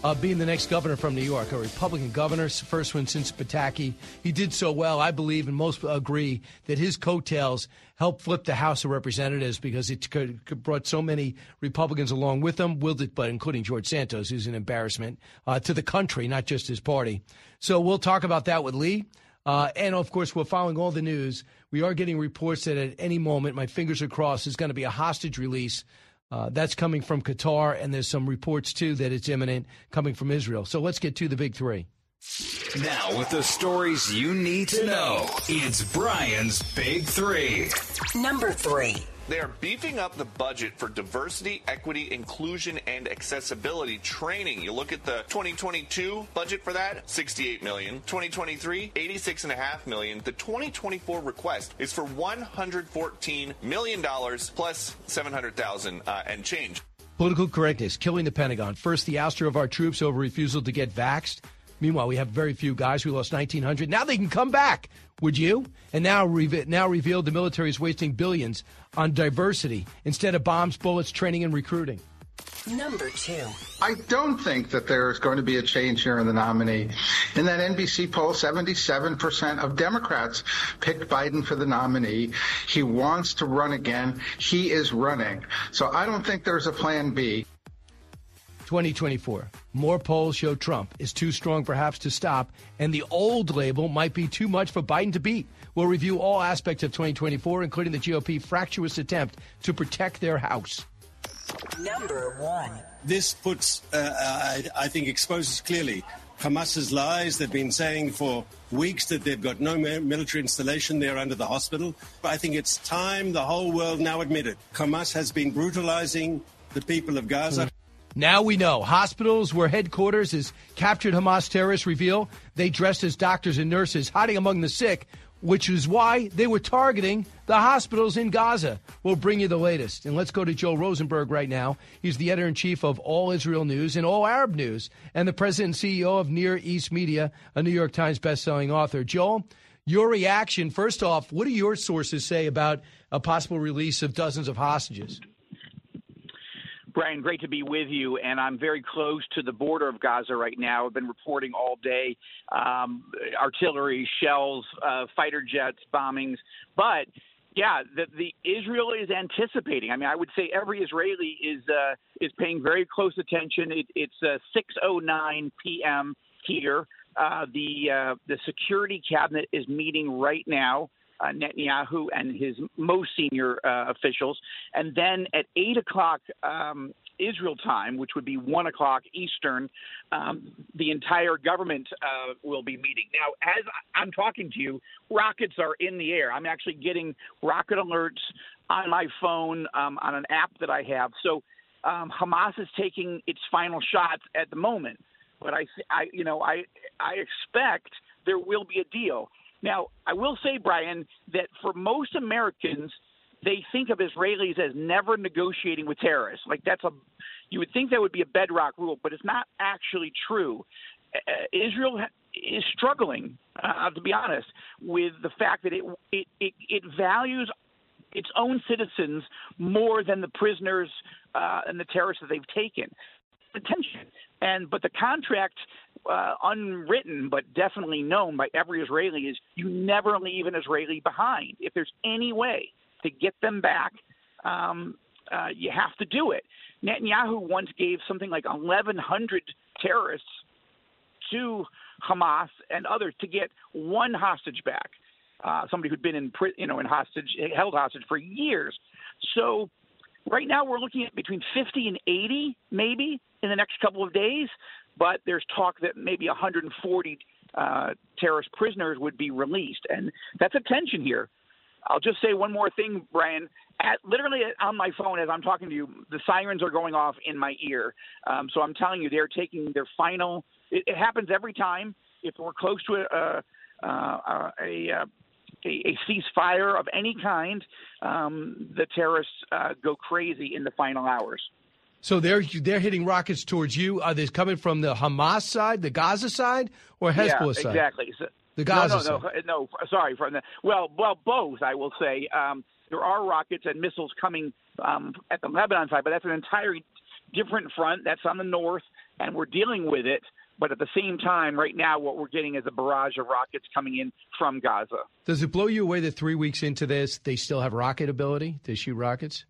uh, being the next governor from New York, a Republican governor, first one since Pataki. He did so well, I believe, and most agree that his coattails helped flip the House of Representatives because it brought so many Republicans along with him, it, but including George Santos, who's an embarrassment uh, to the country, not just his party. So we'll talk about that with Lee. Uh, and of course, we're following all the news. We are getting reports that at any moment, my fingers are crossed, is going to be a hostage release uh, that's coming from Qatar, and there's some reports too that it's imminent coming from Israel. So let's get to the big three. Now, with the stories you need to know, it's Brian's Big Three. Number three. They are beefing up the budget for diversity, equity, inclusion, and accessibility training. You look at the 2022 budget for that, 68 million. 2023, 86.5 million. The 2024 request is for 114 million dollars plus 700,000 uh, and change. Political correctness, killing the Pentagon. First, the ouster of our troops over refusal to get vaxxed. Meanwhile, we have very few guys. We lost 1,900. Now they can come back. Would you? And now, re- now revealed the military is wasting billions on diversity instead of bombs, bullets, training, and recruiting. Number two. I don't think that there's going to be a change here in the nominee. In that NBC poll, 77% of Democrats picked Biden for the nominee. He wants to run again. He is running. So I don't think there's a plan B. 2024. More polls show Trump is too strong perhaps to stop, and the old label might be too much for Biden to beat. We'll review all aspects of 2024, including the GOP fractious attempt to protect their House. Number one. This puts, uh, I, I think, exposes clearly Hamas's lies. They've been saying for weeks that they've got no military installation there under the hospital. But I think it's time the whole world now admitted. Hamas has been brutalizing the people of Gaza. Now we know hospitals where headquarters is captured Hamas terrorists reveal they dressed as doctors and nurses hiding among the sick, which is why they were targeting the hospitals in Gaza. We'll bring you the latest. And let's go to Joel Rosenberg right now. He's the editor in chief of All Israel News and All Arab News and the president and CEO of Near East Media, a New York Times bestselling author. Joel, your reaction, first off, what do your sources say about a possible release of dozens of hostages? Brian, great to be with you. And I'm very close to the border of Gaza right now. I've been reporting all day um, artillery, shells, uh, fighter jets, bombings. But yeah, the, the Israel is anticipating. I mean, I would say every Israeli is uh, is paying very close attention. It, it's uh, 6:09 p.m. here. Uh, the uh, the security cabinet is meeting right now uh, Netanyahu and his most senior uh, officials. And then at 8 o'clock um, Israel time, which would be 1 o'clock Eastern, um, the entire government uh, will be meeting. Now, as I'm talking to you, rockets are in the air. I'm actually getting rocket alerts on my phone um, on an app that I have. So um, Hamas is taking its final shots at the moment. But I, I, you know, I, I expect there will be a deal. Now, I will say, Brian, that for most Americans, they think of Israelis as never negotiating with terrorists. Like that's a, you would think that would be a bedrock rule, but it's not actually true. Uh, Israel is struggling, uh, to be honest, with the fact that it, it it it values its own citizens more than the prisoners uh, and the terrorists that they've taken. Attention, and but the contract uh, unwritten but definitely known by every Israeli is you never leave an Israeli behind. If there's any way to get them back, um, uh, you have to do it. Netanyahu once gave something like 1,100 terrorists to Hamas and others to get one hostage back. uh, somebody who'd been in you know in hostage held hostage for years. So right now we're looking at between 50 and 80 maybe in the next couple of days, but there's talk that maybe 140 uh, terrorist prisoners would be released, and that's a tension here. I'll just say one more thing, Brian. At literally on my phone as I'm talking to you, the sirens are going off in my ear. Um, so I'm telling you, they're taking their final. It, it happens every time. If we're close to a a, a, a, a ceasefire of any kind, um, the terrorists uh, go crazy in the final hours. So they're they're hitting rockets towards you. Are they coming from the Hamas side, the Gaza side, or Hezbollah yeah, side? Exactly. So, the Gaza no, no, side. no, no. Sorry, from the well, well, both. I will say um, there are rockets and missiles coming um, at the Lebanon side, but that's an entirely different front. That's on the north, and we're dealing with it. But at the same time, right now, what we're getting is a barrage of rockets coming in from Gaza. Does it blow you away that three weeks into this, they still have rocket ability to shoot rockets?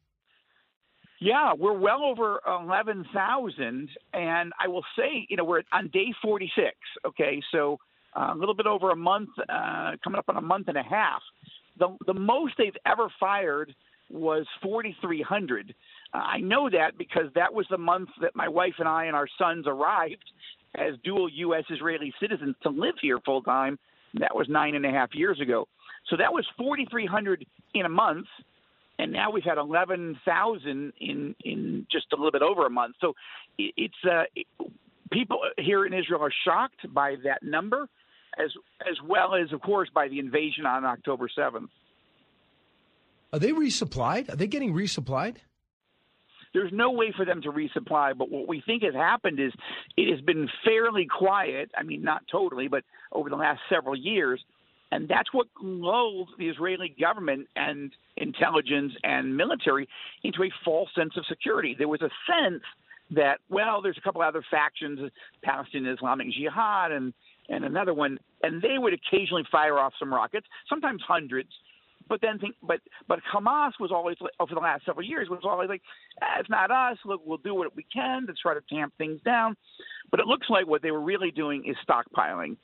Yeah, we're well over 11,000. And I will say, you know, we're on day 46. Okay. So uh, a little bit over a month, uh, coming up on a month and a half. The, the most they've ever fired was 4,300. Uh, I know that because that was the month that my wife and I and our sons arrived as dual U.S. Israeli citizens to live here full time. That was nine and a half years ago. So that was 4,300 in a month and now we've had 11,000 in in just a little bit over a month. So it's uh, people here in Israel are shocked by that number, as as well as, of course, by the invasion on October 7th. Are they resupplied? Are they getting resupplied? There's no way for them to resupply, but what we think has happened is it has been fairly quiet. I mean, not totally, but over the last several years and that's what lulled the Israeli government and intelligence and military into a false sense of security. There was a sense that, well, there's a couple other factions, Palestinian Islamic Jihad and, and another one, and they would occasionally fire off some rockets, sometimes hundreds. But then think, but but Hamas was always over the last several years was always like, ah, it's not us. Look, we'll do what we can to try to tamp things down. But it looks like what they were really doing is stockpiling.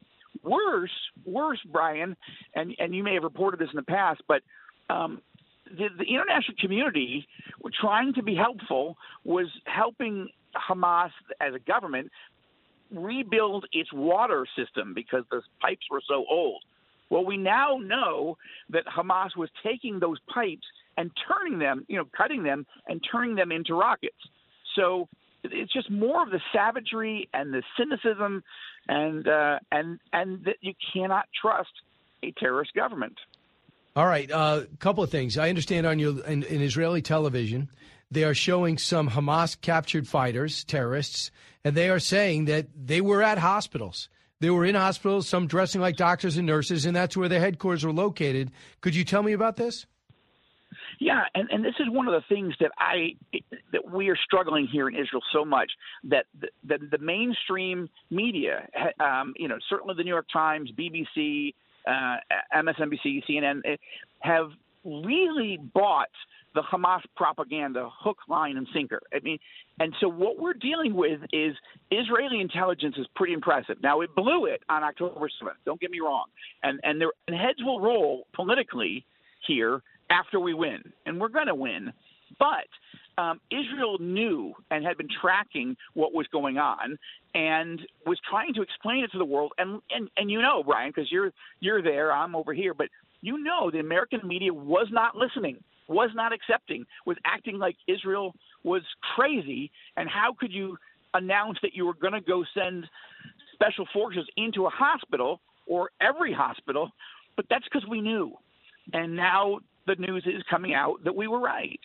Worse, worse, Brian, and and you may have reported this in the past, but um, the, the international community, were trying to be helpful, was helping Hamas as a government rebuild its water system because the pipes were so old. Well, we now know that Hamas was taking those pipes and turning them, you know, cutting them and turning them into rockets. So it's just more of the savagery and the cynicism and uh, and and that you cannot trust a terrorist government. All right, a uh, couple of things. I understand on your in, in Israeli television, they are showing some Hamas captured fighters, terrorists, and they are saying that they were at hospitals. They were in hospitals, some dressing like doctors and nurses, and that's where their headquarters were located. Could you tell me about this? Yeah, and, and this is one of the things that I that we are struggling here in Israel so much that the, the, the mainstream media, um, you know, certainly the New York Times, BBC, uh, MSNBC, CNN, eh, have really bought the Hamas propaganda hook, line, and sinker. I mean, and so what we're dealing with is Israeli intelligence is pretty impressive. Now it blew it on October 7th. Don't get me wrong, and and, there, and heads will roll politically here after we win, and we're going to win. But um, Israel knew and had been tracking what was going on and was trying to explain it to the world. And and, and you know, Brian, because you're you're there, I'm over here, but you know the American media was not listening, was not accepting, was acting like Israel was crazy. And how could you announce that you were going to go send special forces into a hospital or every hospital? But that's because we knew. And now the news is coming out that we were right.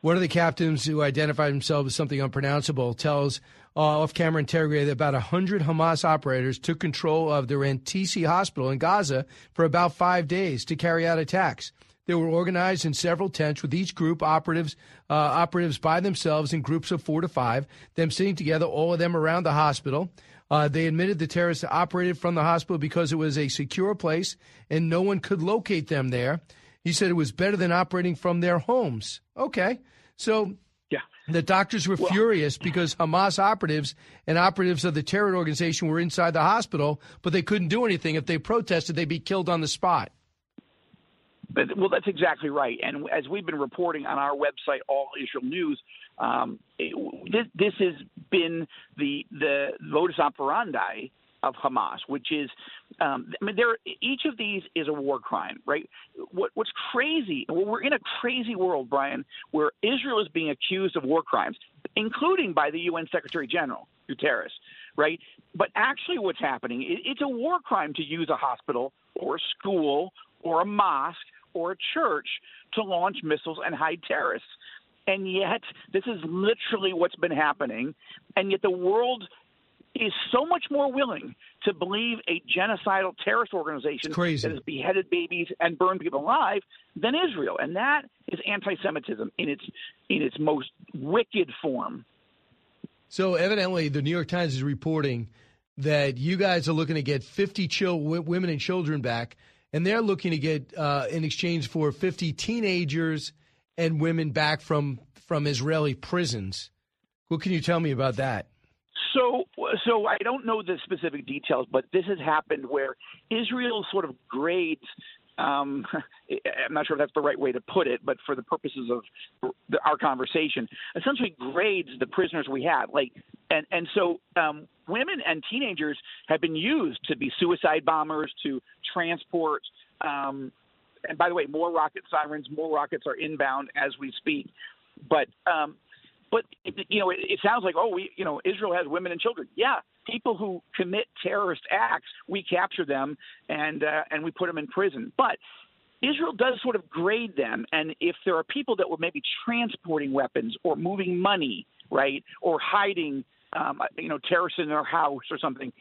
One of the captains who identified himself as something unpronounceable tells uh, off-camera interrogator that about 100 Hamas operators took control of the Rantisi hospital in Gaza for about five days to carry out attacks. They were organized in several tents with each group operatives uh, operatives by themselves in groups of four to five, them sitting together, all of them around the hospital. Uh, they admitted the terrorists operated from the hospital because it was a secure place and no one could locate them there. He said it was better than operating from their homes. Okay. So yeah, The doctors were furious because Hamas operatives and operatives of the terror organization were inside the hospital, but they couldn't do anything. If they protested, they'd be killed on the spot. But, well, that's exactly right. And as we've been reporting on our website, All Israel News, um, it, this, this has been the the modus operandi of Hamas, which is, um, I mean, there each of these is a war crime, right? What, what's crazy? Well, we're in a crazy world, Brian, where Israel is being accused of war crimes, including by the UN Secretary General Guterres, right? But actually, what's happening? It, it's a war crime to use a hospital or a school or a mosque or a church to launch missiles and hide terrorists. And yet, this is literally what's been happening. And yet, the world is so much more willing to believe a genocidal terrorist organization that has beheaded babies and burned people alive than Israel, and that is anti-Semitism in its in its most wicked form. So evidently, the New York Times is reporting that you guys are looking to get 50 chil- women and children back, and they're looking to get uh, in exchange for 50 teenagers and women back from from Israeli prisons. What can you tell me about that? So, so I don't know the specific details, but this has happened where Israel sort of grades. Um, I'm not sure if that's the right way to put it, but for the purposes of the, our conversation, essentially grades the prisoners we have. Like, and and so um, women and teenagers have been used to be suicide bombers, to transport. Um, and by the way, more rocket sirens, more rockets are inbound as we speak. But um, but you know, it, it sounds like oh, we you know, Israel has women and children. Yeah, people who commit terrorist acts, we capture them and uh, and we put them in prison. But Israel does sort of grade them, and if there are people that were maybe transporting weapons or moving money, right, or hiding, um, you know, terrorists in their house or something,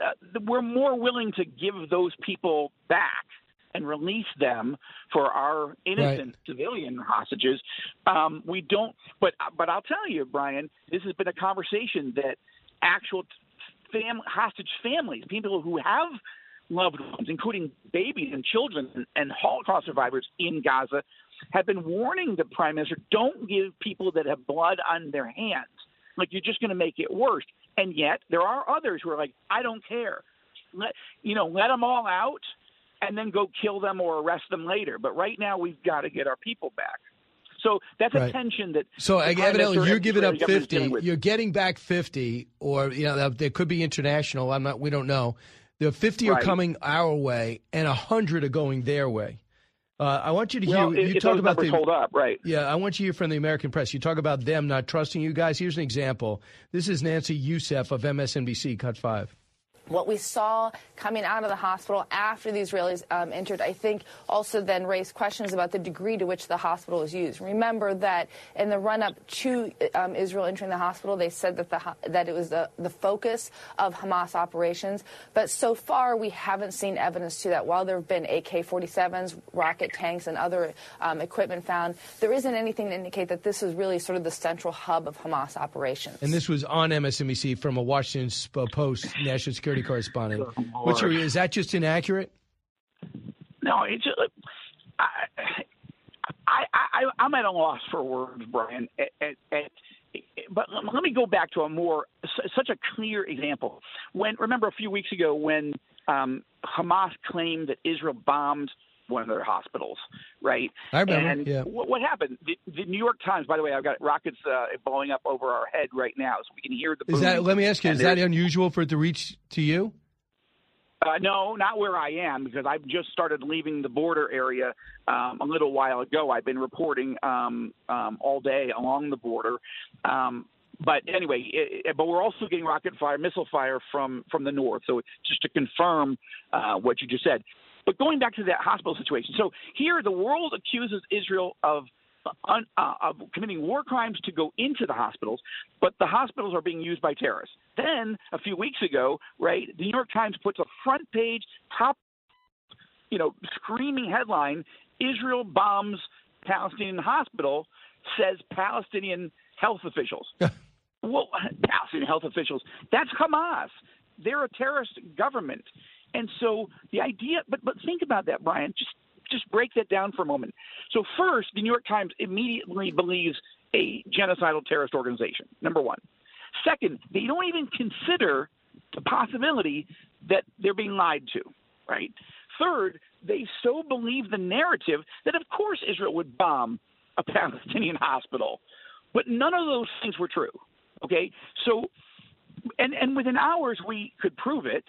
uh, we're more willing to give those people back and release them for our innocent right. civilian hostages. Um, we don't, but but I'll tell you, Brian, this has been a conversation that actual fam, hostage families, people who have loved ones, including babies and children and, and Holocaust survivors in Gaza, have been warning the prime minister: don't give people that have blood on their hands. Like you're just going to make it worse. And yet there are others who are like, I don't care. Let you know, let them all out and then go kill them or arrest them later. But right now, we've got to get our people back. So that's right. a tension that. So evidently, you're giving up fifty. You're getting back fifty, or you know, there could be international. I'm not. We don't know. The fifty right. are coming our way, and hundred are going their way. Uh, I want you to hear. Well, you talk about the hold up, right? Yeah, I want you to hear from the American press. You talk about them not trusting you guys. Here's an example. This is Nancy Youssef of MSNBC. Cut five. What we saw coming out of the hospital after the Israelis um, entered, I think, also then raised questions about the degree to which the hospital was used. Remember that in the run-up to um, Israel entering the hospital, they said that the that it was the, the focus of Hamas operations. But so far, we haven't seen evidence to that. While there have been AK-47s, rocket tanks, and other um, equipment found, there isn't anything to indicate that this is really sort of the central hub of Hamas operations. And this was on MSNBC from a Washington Post national security security correspondent. What's your, is that just inaccurate? No, it's. Uh, I, I, I, I'm at a loss for words, Brian. At, at, at, but let me go back to a more such a clear example. When remember a few weeks ago when um, Hamas claimed that Israel bombed one of their hospitals, right? I remember. And yeah. what, what happened? The, the, New York Times, by the way, I've got rockets uh, blowing up over our head right now, so we can hear the. Is that? Let me ask you: Is that unusual for it to reach to you? Uh, no, not where I am because I've just started leaving the border area um, a little while ago. I've been reporting um, um, all day along the border. Um, but anyway, it, it, but we're also getting rocket fire, missile fire from from the north. So just to confirm uh, what you just said, but going back to that hospital situation, so here the world accuses Israel of uh, of committing war crimes to go into the hospitals, but the hospitals are being used by terrorists. Then a few weeks ago, right, the New York Times puts a front page, top, you know, screaming headline: Israel bombs Palestinian hospital, says Palestinian health officials. well, Palestinian health officials. That's Hamas. They're a terrorist government. And so the idea, but but think about that, Brian. Just just break that down for a moment. So first, the New York Times immediately believes a genocidal terrorist organization. Number one. Second, they don't even consider the possibility that they're being lied to, right? Third, they so believe the narrative that of course Israel would bomb a Palestinian hospital. But none of those things were true. Okay? So and and within hours we could prove it.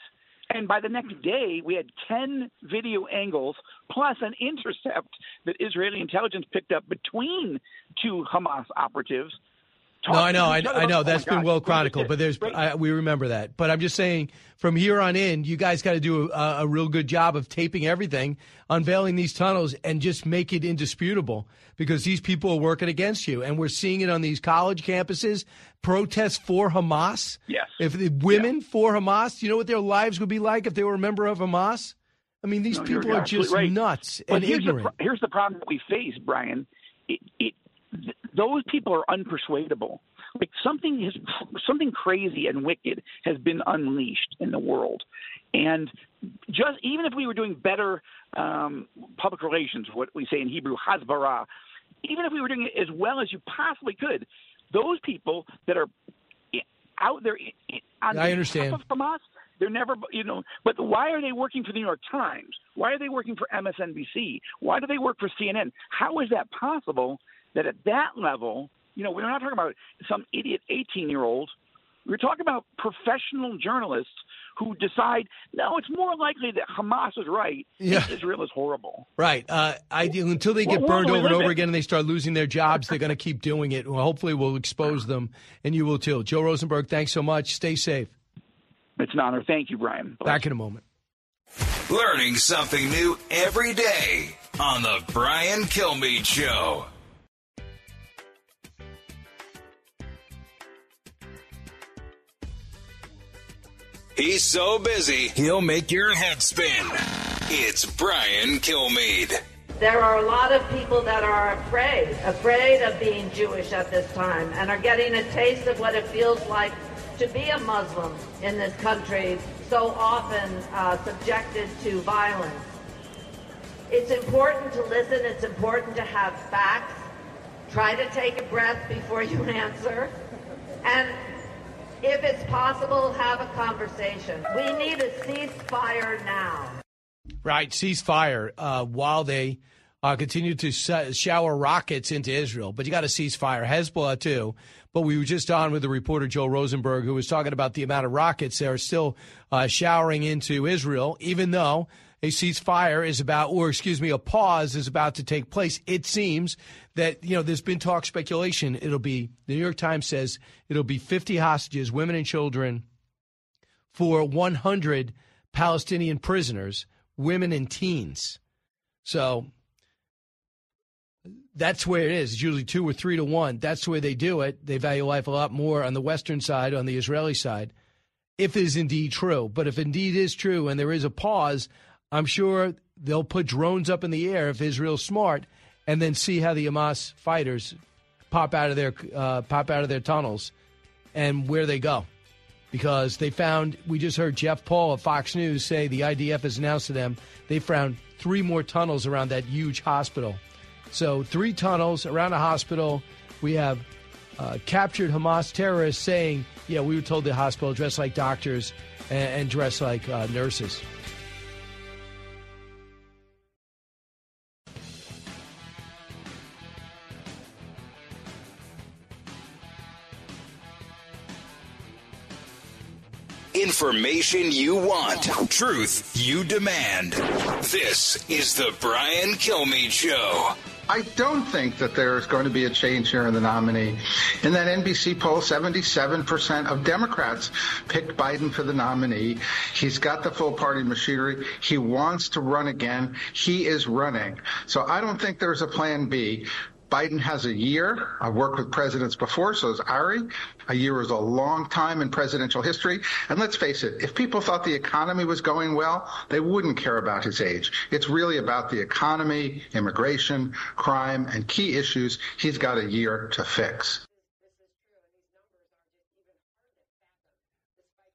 And by the next day, we had 10 video angles plus an intercept that Israeli intelligence picked up between two Hamas operatives no, I know, I, I know. Oh That's oh been well chronicled, but there's I, we remember that. But I'm just saying, from here on in, you guys got to do a, a, real good job of taping everything, unveiling these tunnels, and just make it indisputable because these people are working against you, and we're seeing it on these college campuses. Protests for Hamas. Yes. If the women yeah. for Hamas, you know what their lives would be like if they were a member of Hamas? I mean, these no, people are just right. nuts but and here's ignorant. The, here's the problem that we face, Brian. It, it, those people are unpersuadable. Like something has something crazy and wicked has been unleashed in the world, and just even if we were doing better um, public relations, what we say in Hebrew, hasbara, even if we were doing it as well as you possibly could, those people that are out there on I understand. of Hamas, they're never, you know. But why are they working for the New York Times? Why are they working for MSNBC? Why do they work for CNN? How is that possible? That at that level, you know, we're not talking about some idiot 18 year old. We're talking about professional journalists who decide, no, it's more likely that Hamas is right yeah. Israel is horrible. Right. Uh, I, until they get well, burned over and over again and they start losing their jobs, they're going to keep doing it. Well, hopefully, we'll expose them, and you will too. Joe Rosenberg, thanks so much. Stay safe. It's an honor. Thank you, Brian. Back in a moment. Learning something new every day on The Brian Kilmeade Show. He's so busy, he'll make your head spin. It's Brian Kilmeade. There are a lot of people that are afraid, afraid of being Jewish at this time, and are getting a taste of what it feels like to be a Muslim in this country, so often uh, subjected to violence. It's important to listen, it's important to have facts. Try to take a breath before you answer. And if it's possible, have a conversation. We need a ceasefire now. Right, ceasefire uh, while they uh, continue to shower rockets into Israel. But you got to ceasefire. Hezbollah, too. But we were just on with the reporter Joel Rosenberg, who was talking about the amount of rockets that are still uh, showering into Israel, even though a ceasefire is about, or excuse me, a pause is about to take place. It seems that, you know, there's been talk speculation. It'll be, the New York Times says it'll be 50 hostages, women and children, for 100 Palestinian prisoners, women and teens. So that's where it is. It's usually two or three to one. That's the way they do it. They value life a lot more on the Western side, on the Israeli side, if it is indeed true. But if indeed is true and there is a pause, I'm sure they'll put drones up in the air if Israel's smart, and then see how the Hamas fighters pop out of their uh, pop out of their tunnels and where they go. Because they found, we just heard Jeff Paul of Fox News say the IDF has announced to them they found three more tunnels around that huge hospital. So, three tunnels around a hospital. We have uh, captured Hamas terrorists saying, yeah, we were told the hospital dress like doctors and, and dress like uh, nurses. Information you want, truth you demand. This is the Brian Kilmeade Show. I don't think that there's going to be a change here in the nominee. In that NBC poll, 77% of Democrats picked Biden for the nominee. He's got the full party machinery. He wants to run again. He is running. So I don't think there's a plan B. Biden has a year. I've worked with presidents before, so has Ari. A year is a long time in presidential history. And let's face it, if people thought the economy was going well, they wouldn't care about his age. It's really about the economy, immigration, crime, and key issues he's got a year to fix.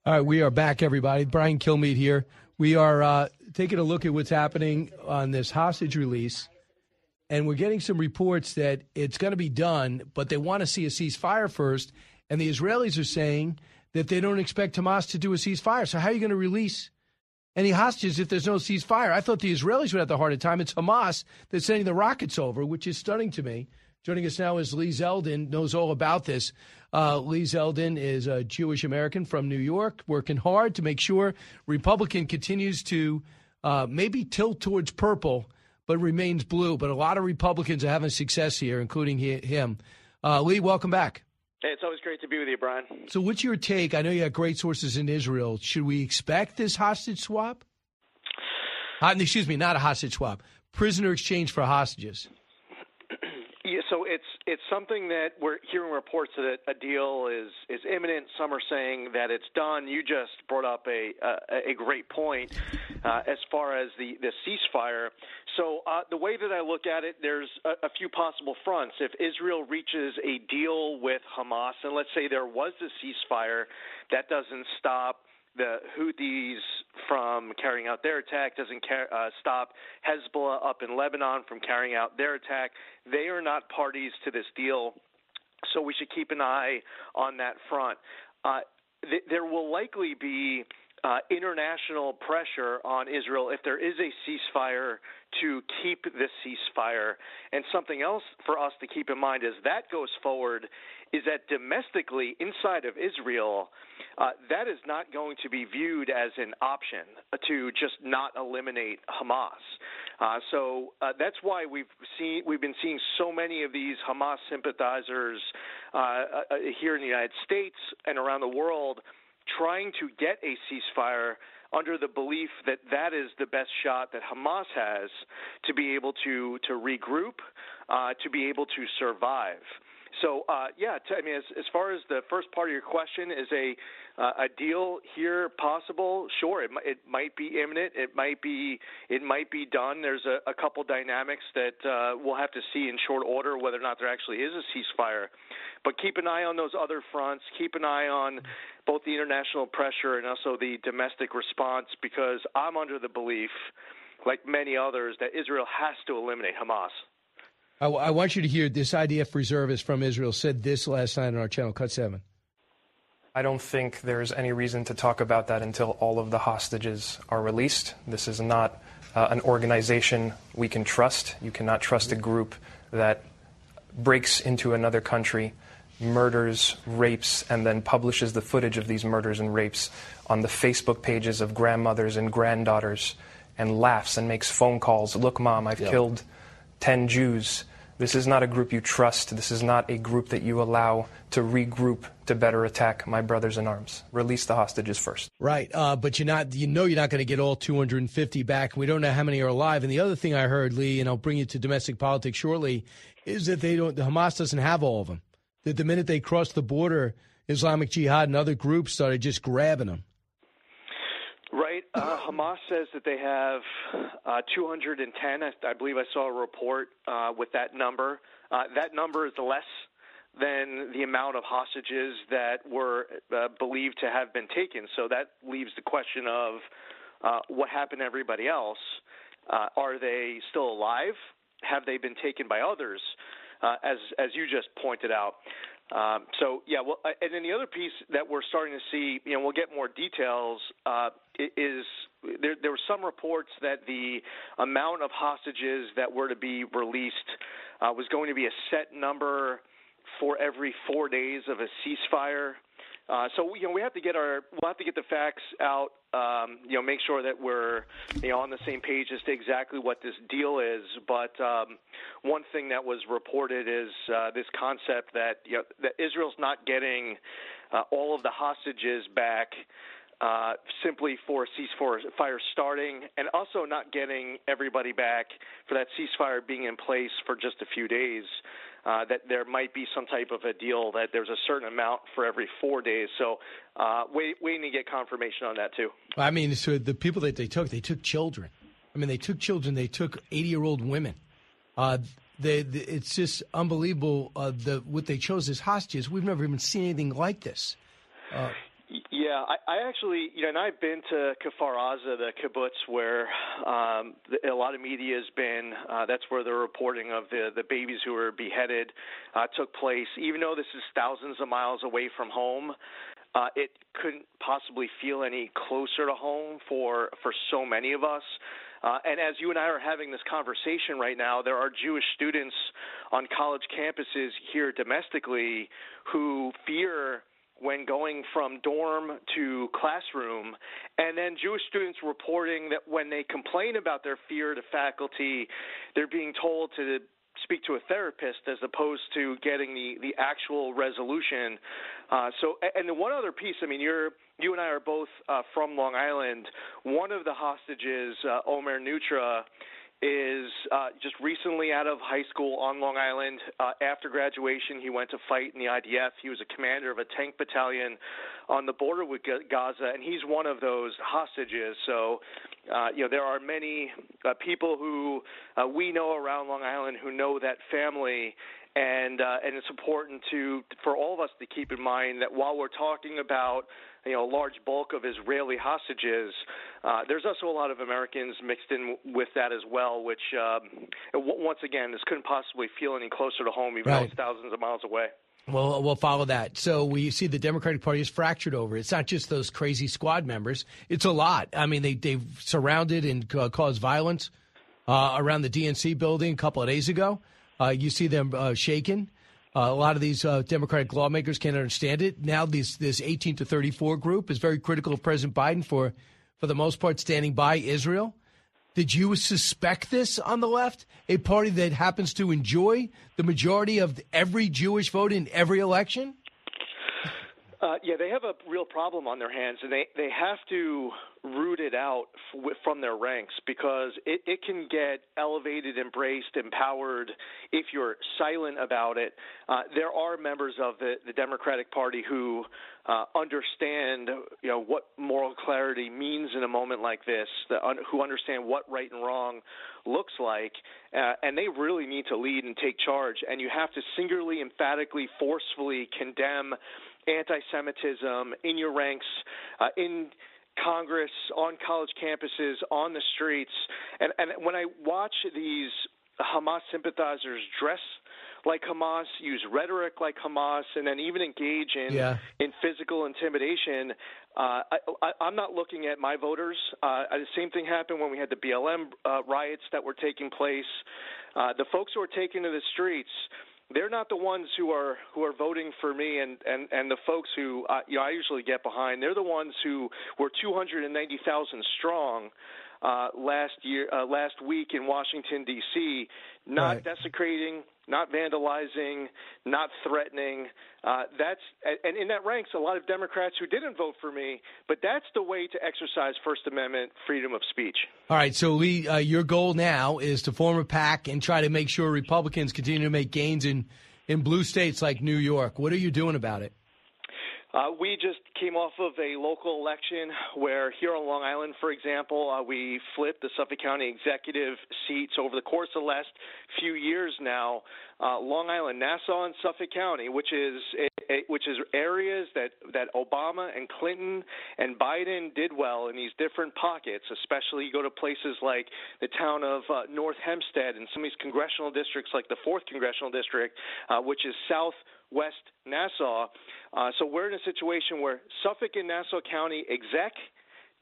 All right, we are back, everybody. Brian Kilmeade here. We are uh, taking a look at what's happening on this hostage release and we're getting some reports that it's going to be done, but they want to see a ceasefire first. And the Israelis are saying that they don't expect Hamas to do a ceasefire. So how are you going to release any hostages if there's no ceasefire? I thought the Israelis would have the harder time. It's Hamas that's sending the rockets over, which is stunning to me. Joining us now is Lee Zeldin, knows all about this. Uh, Lee Zeldin is a Jewish American from New York, working hard to make sure Republican continues to uh, maybe tilt towards purple but remains blue. But a lot of Republicans are having success here, including he, him. Uh, Lee, welcome back. Hey, it's always great to be with you, Brian. So, what's your take? I know you have great sources in Israel. Should we expect this hostage swap? Uh, excuse me, not a hostage swap. Prisoner exchange for hostages. So it's it's something that we're hearing reports that a deal is is imminent. Some are saying that it's done. You just brought up a a, a great point uh, as far as the the ceasefire. So uh, the way that I look at it, there's a, a few possible fronts. If Israel reaches a deal with Hamas, and let's say there was a ceasefire, that doesn't stop the Houthis from carrying out their attack, doesn't uh, stop Hezbollah up in Lebanon from carrying out their attack. They are not parties to this deal, so we should keep an eye on that front. Uh, th- there will likely be uh, international pressure on Israel if there is a ceasefire to keep this ceasefire. And something else for us to keep in mind as that goes forward is that domestically inside of Israel, uh, that is not going to be viewed as an option to just not eliminate Hamas. Uh, so uh, that's why we've seen we've been seeing so many of these Hamas sympathizers uh, uh, here in the United States and around the world trying to get a ceasefire under the belief that that is the best shot that Hamas has to be able to to regroup, uh, to be able to survive. So uh, yeah, t- I mean, as, as far as the first part of your question is a uh, a deal here possible? Sure, it, it might be imminent. It might be it might be done. There's a, a couple dynamics that uh, we'll have to see in short order whether or not there actually is a ceasefire. But keep an eye on those other fronts. Keep an eye on both the international pressure and also the domestic response because I'm under the belief, like many others, that Israel has to eliminate Hamas. I, I, want you to hear this IDF reservist from Israel said this last night on our channel, Cut 7. I don't think there's any reason to talk about that until all of the hostages are released. This is not uh, an organization we can trust. You cannot trust a group that breaks into another country, murders, rapes, and then publishes the footage of these murders and rapes on the Facebook pages of grandmothers and granddaughters and laughs and makes phone calls. Look, mom, I've killed 10 Jews. This is not a group you trust. This is not a group that you allow to regroup to better attack my brothers in arms. Release the hostages first. Right, uh, but you're not. You know, you're not going to get all 250 back. We don't know how many are alive. And the other thing I heard, Lee, and I'll bring you to domestic politics shortly, is that they don't. The Hamas doesn't have all of them. That the minute they crossed the border, Islamic Jihad and other groups started just grabbing them. Right. Uh, Hamas says that they have uh, 210. I, I, believe I saw a report uh, with that number. Uh, that number is less than the amount of hostages that were uh, believed to have been taken. So that leaves the question of uh, what happened to everybody else. are they still alive? Have they been taken by others? as as you just pointed out. Um, so yeah, well, uh, and then the other piece that we're starting to see, you know, we'll get more details. Uh, is there, there were some reports that the amount of hostages that were to be released uh, was going to be a set number for every four days of a ceasefire. Uh, so you know we have to get our we'll have to get the facts out. Um, you know, make sure that we're you know on the same page as to exactly what this deal is. But um, one thing that was reported is uh, this concept that you know, that Israel's not getting uh, all of the hostages back. Uh, simply for ceasefire starting, and also not getting everybody back for that ceasefire being in place for just a few days uh, that there might be some type of a deal that there's a certain amount for every four days. So uh, wait, waiting to get confirmation on that too. I mean, so the people that they took, they took children. I mean, they took children. They took 80 year old women. Uh, they, they, it's just unbelievable. Uh, the what they chose as hostages. We've never even seen anything like this. Uh, Yeah, I, I actually, you know, and I've been to Kfar Aza, the kibbutz where um, the, a lot of media has been. Uh, that's where the reporting of the the babies who were beheaded uh, took place. Even though this is thousands of miles away from home, uh, it couldn't possibly feel any closer to home for for so many of us. Uh, and as you and I are having this conversation right now, there are Jewish students on college campuses here domestically who fear when going from dorm to classroom, and then Jewish students reporting that when they complain about their fear to faculty, they're being told to speak to a therapist as opposed to getting the the actual resolution. Uh, so, and the one other piece, I mean, you're you and I are both uh, from Long Island. One of the hostages, uh, Omer Neutra is uh, just recently out of high school on Long Island. Uh, after graduation, he went to fight in the IDF. He was a commander of a tank battalion on the border with Gaza, and he's one of those hostages. So, uh, you know, there are many uh, people who uh, we know around Long Island who know that family. And uh, and it's important to for all of us to keep in mind that while we're talking about you know, a large bulk of Israeli hostages. Uh, there's also a lot of Americans mixed in with that as well, which, um, once again, this couldn't possibly feel any closer to home, even right. though it's thousands of miles away. Well, we'll follow that. So we see the Democratic Party is fractured over. It's not just those crazy squad members. It's a lot. I mean, they they've surrounded and uh, caused violence uh, around the DNC building a couple of days ago. Uh, you see them uh, shaken. Uh, a lot of these uh, Democratic lawmakers can't understand it. Now, this this 18 to 34 group is very critical of President Biden for, for the most part, standing by Israel. Did you suspect this on the left? A party that happens to enjoy the majority of every Jewish vote in every election? Uh, yeah, they have a real problem on their hands, and they they have to root it out f- from their ranks because it, it can get elevated, embraced, empowered if you're silent about it. Uh, there are members of the, the Democratic Party who uh, understand, you know, what moral clarity means in a moment like this, un- who understand what right and wrong looks like, uh, and they really need to lead and take charge. And you have to singularly, emphatically, forcefully condemn anti-Semitism in your ranks, uh, in Congress, on college campuses, on the streets. And, and when I watch these Hamas sympathizers dress like Hamas, use rhetoric like Hamas, and then even engage in yeah. in physical intimidation. Uh, I, am not looking at my voters. Uh, the same thing happened when we had the BLM uh, riots that were taking place. Uh, the folks who are taking to the streets they're not the ones who are who are voting for me and and and the folks who uh, you know I usually get behind. They're the ones who were 290,000 strong uh, last year uh, last week in Washington D.C. Not right. desecrating, not vandalizing, not threatening. Uh, that's and in that ranks a lot of Democrats who didn't vote for me. But that's the way to exercise First Amendment freedom of speech. All right. So Lee, uh, your goal now is to form a pack and try to make sure Republicans continue to make gains in in blue states like New York. What are you doing about it? Uh, we just came off of a local election where here on Long Island, for example, uh, we flipped the Suffolk County executive seats over the course of the last few years now. Uh, Long Island, Nassau, and Suffolk County, which is which is areas that that Obama and Clinton and Biden did well in these different pockets. Especially, you go to places like the town of uh, North Hempstead and some of these congressional districts, like the fourth congressional district, uh, which is south West Nassau. Uh, so we're in a situation where Suffolk and Nassau County exec,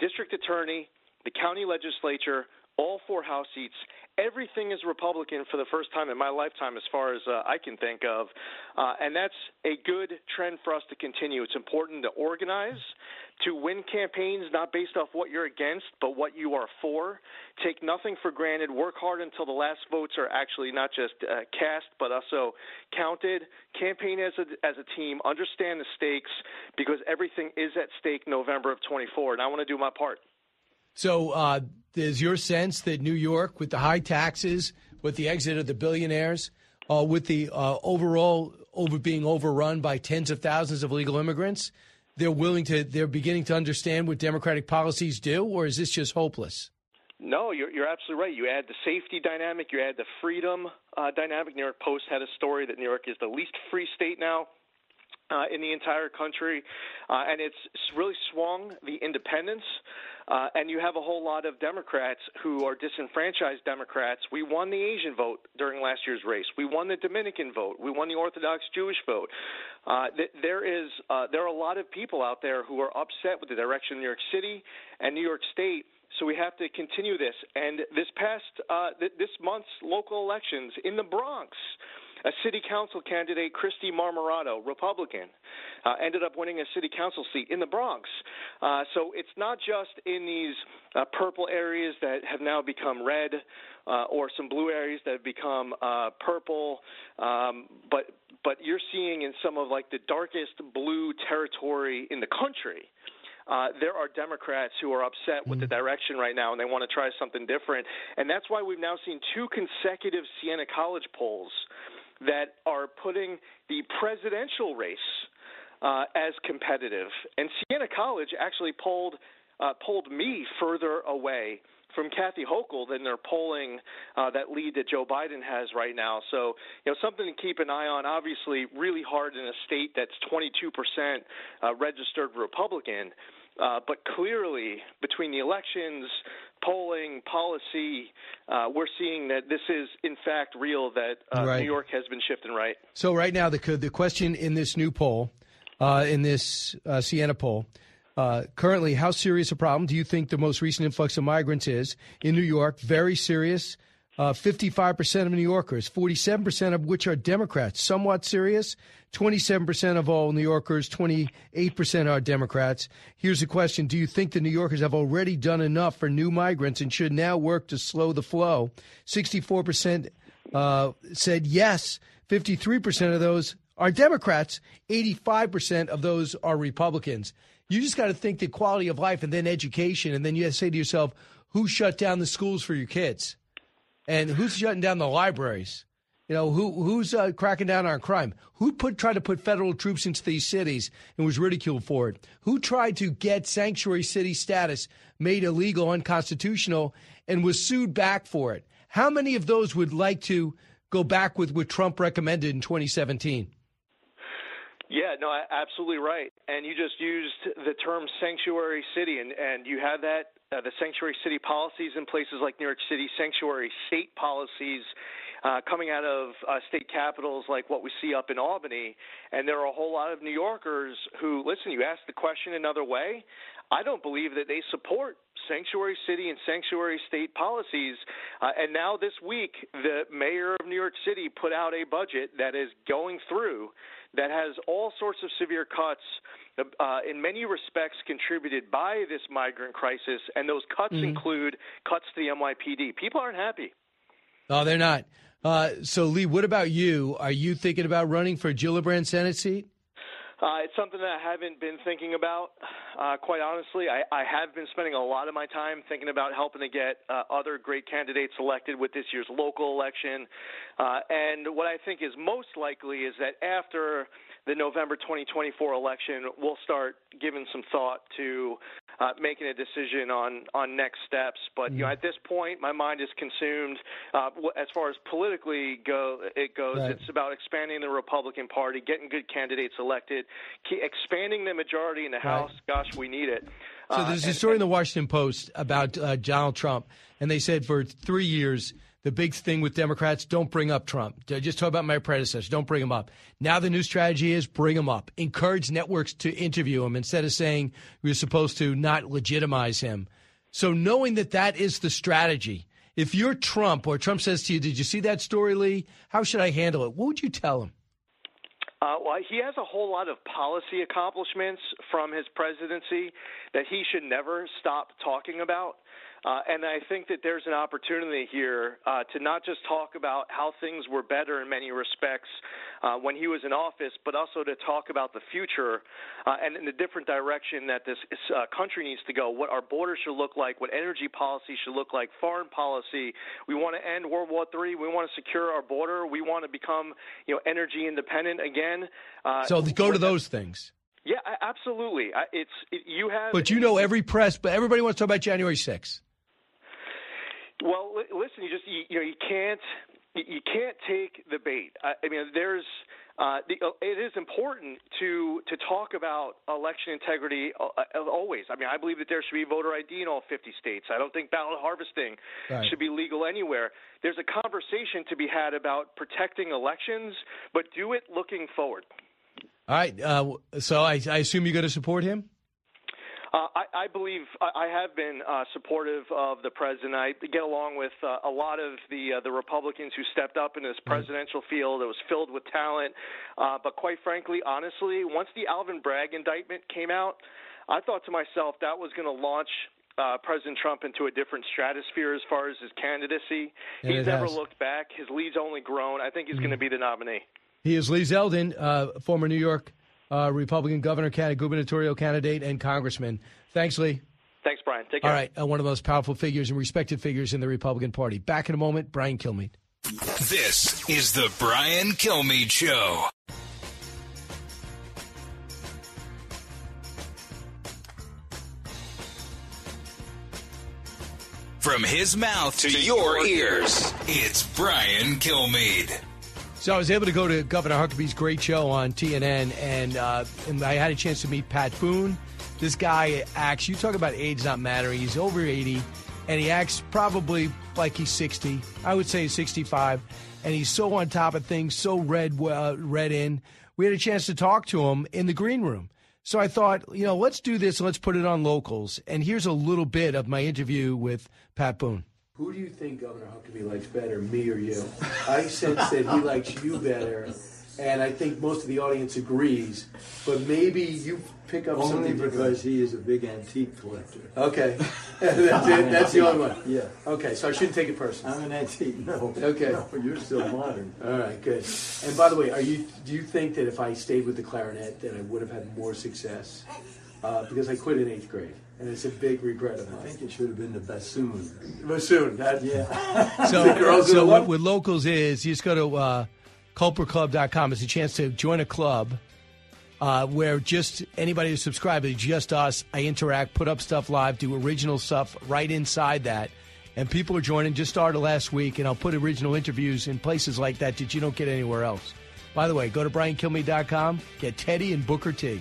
district attorney, the county legislature, all four House seats. Everything is Republican for the first time in my lifetime, as far as uh, I can think of. Uh, and that's a good trend for us to continue. It's important to organize, to win campaigns not based off what you're against, but what you are for. Take nothing for granted. Work hard until the last votes are actually not just uh, cast, but also counted. Campaign as a, as a team. Understand the stakes because everything is at stake November of 24. And I want to do my part. So, uh, is your sense that New York, with the high taxes, with the exit of the billionaires, uh, with the uh, overall over being overrun by tens of thousands of illegal immigrants, they're willing to, they're beginning to understand what Democratic policies do, or is this just hopeless? No, you're, you're absolutely right. You add the safety dynamic, you add the freedom uh, dynamic. New York Post had a story that New York is the least free state now uh, in the entire country, uh, and it's really swung the independents. Uh, and you have a whole lot of Democrats who are disenfranchised Democrats. We won the Asian vote during last year's race. We won the Dominican vote. We won the Orthodox Jewish vote. Uh, th- there is uh, there are a lot of people out there who are upset with the direction of New York City and New York State. So we have to continue this. And this past uh, th- this month's local elections in the Bronx a city council candidate, Kristy Marmorato, Republican, uh, ended up winning a city council seat in the Bronx. Uh, so it's not just in these uh, purple areas that have now become red, uh, or some blue areas that have become uh, purple, um, but but you're seeing in some of like the darkest blue territory in the country. Uh, there are Democrats who are upset with the direction right now and they want to try something different. And that's why we've now seen two consecutive Siena College polls that are putting the presidential race uh, as competitive. And Siena College actually polled uh, polled me further away from Kathy Hochul than their polling uh, that lead that Joe Biden has right now. So, you know, something to keep an eye on. Obviously, really hard in a state that's 22% uh, registered Republican. Uh, but clearly, between the elections, polling, policy, uh, we're seeing that this is, in fact, real, that uh, Right. New York has been shifting right. So right now, the the question in this new poll, uh, in this uh, Siena poll, uh, currently, how serious a problem do you think the most recent influx of migrants is in New York? Very serious. Uh, 55% of New Yorkers, 47% of which are Democrats, somewhat serious. 27% of all New Yorkers, 28% are Democrats. Here's the question Do you think the New Yorkers have already done enough for new migrants and should now work to slow the flow? 64% uh, said yes. 53% of those are Democrats. 85% of those are Republicans. You just got to think the quality of life and then education. And then you say to yourself, who shut down the schools for your kids? And who's shutting down the libraries? You know, who who's uh, cracking down on crime? Who put tried to put federal troops into these cities and was ridiculed for it? Who tried to get sanctuary city status made illegal, unconstitutional, and was sued back for it? How many of those would like to go back with what Trump recommended in 2017? Yeah, no, absolutely right. And you just used the term sanctuary city, and, and you have that uh, the sanctuary city policies in places like New York City, sanctuary state policies uh, coming out of uh, state capitals like what we see up in Albany. And there are a whole lot of New Yorkers who, listen, you ask the question another way. I don't believe that they support sanctuary city and sanctuary state policies. Uh, and now this week, the mayor of New York City put out a budget that is going through that has all sorts of severe cuts, uh, in many respects contributed by this migrant crisis. And those cuts Mhm. include cuts to the NYPD. People aren't happy. No, they're not. Uh, so, Lee, what about you? Are you thinking about running for a Gillibrand Senate seat? Uh, it's something that I haven't been thinking about, uh, quite honestly. I, I have been spending a lot of my time thinking about helping to get uh, other great candidates elected with this year's local election. Uh, and what I think is most likely is that after the November 2024 election, we'll start giving some thought to uh, making a decision on, on next steps. But you know, at this point, my mind is consumed. Uh, as far as politically go, it goes, Right. it's about expanding the Republican Party, getting good candidates elected, expanding the majority in the House. Gosh, we need it. So Uh, there's a and- story in the Washington Post about uh, Donald Trump, and they said for three years the big thing with Democrats don't bring up Trump. Just talk about my predecessor. Don't bring him up. Now the new strategy is bring him up. Encourage networks to interview him instead of saying we're supposed to not legitimize him. So knowing that that is the strategy, if you're Trump or Trump says to you, "Did you see that story, Lee? How should I handle it?" What would you tell him? Uh, well, he has a whole lot of policy accomplishments from his presidency that he should never stop talking about. Uh, and I think that there's an opportunity here uh, to not just talk about how things were better in many respects uh, when he was in office, but also to talk about the future uh, and in the different direction that this uh, country needs to go, what our borders should look like, what energy policy should look like, foreign policy. We want to end World War III. We want to secure our border. We want to become, you know, energy independent again. Uh, So go to those things. Yeah, absolutely. It's it, you have. But you know every press, but everybody wants to talk about January 6th. Well, li- listen, you just you, you know you can't you can't take the bait. I, I mean, there's uh, the, uh, it is important to to talk about election integrity uh, uh, always. I mean, I believe that there should be voter ID in all 50 states. I don't think ballot harvesting Right. should be legal anywhere. There's a conversation to be had about protecting elections, but do it looking forward. All right. Uh, so I, I assume you're going to support him? Uh, I, I believe I I have been uh, supportive of the president. I get along with uh, a lot of the uh, the Republicans who stepped up in this presidential field. It was filled with talent, uh, but quite frankly, honestly, once the Alvin Bragg indictment came out, I thought to myself that was going to launch. Uh, President Trump into a different stratosphere as far as his candidacy. And he's never has. Mm. looked back. His lead's only grown. I think he's going to be the nominee. He is Lee Zeldin, uh, former New York uh, Republican governor, candidate, gubernatorial candidate, and congressman. Thanks, Lee. Thanks, Brian. Take care. All right. Uh, one of the most powerful figures and respected figures in the Republican Party. Back in a moment, Brian Kilmeade. This is the Brian Kilmeade Show. From his mouth to, your ears, it's Brian Kilmeade. So I was able to go to Governor Huckabee's great show on TBN, and, uh, and I had a chance to meet Pat Boone. This guy acts. You talk about age not mattering. He's over 80, and he acts probably like he's 60. I would say 65, and he's so on top of things, so read uh, read in. We had a chance to talk to him in the green room. So I thought, you know, let's do this. Let's put it on locals. And here's a little bit of my interview with Pat Boone. Who do you think Governor Huckabee likes better, me or you? I sense that he likes you better, and I think most of the audience agrees. But maybe you pick up Only something because he is a big antique collector. Okay, that's it. That's the only one. Yeah. Okay, so I shouldn't take it personally. I'm an antique. No. Okay. No, you're still modern. All right, good. And by the way, are you? Do you think that if I stayed with the clarinet, that I would have had more success? Uh, because I quit in eighth grade, and it's a big regret of mine. I think it should have been the bassoon. Bassoon. That, yeah. So, girls so what love- with locals is you just go to uh, culperclub.com. It's a chance to join a club uh, where just anybody who's subscribed, it's just us. I interact, put up stuff live, do original stuff right inside that. And people are joining. Just started last week, and I'll put original interviews in places like that that you don't get anywhere else. By the way, go to briankilmeade.com, get Teddy and Booker T.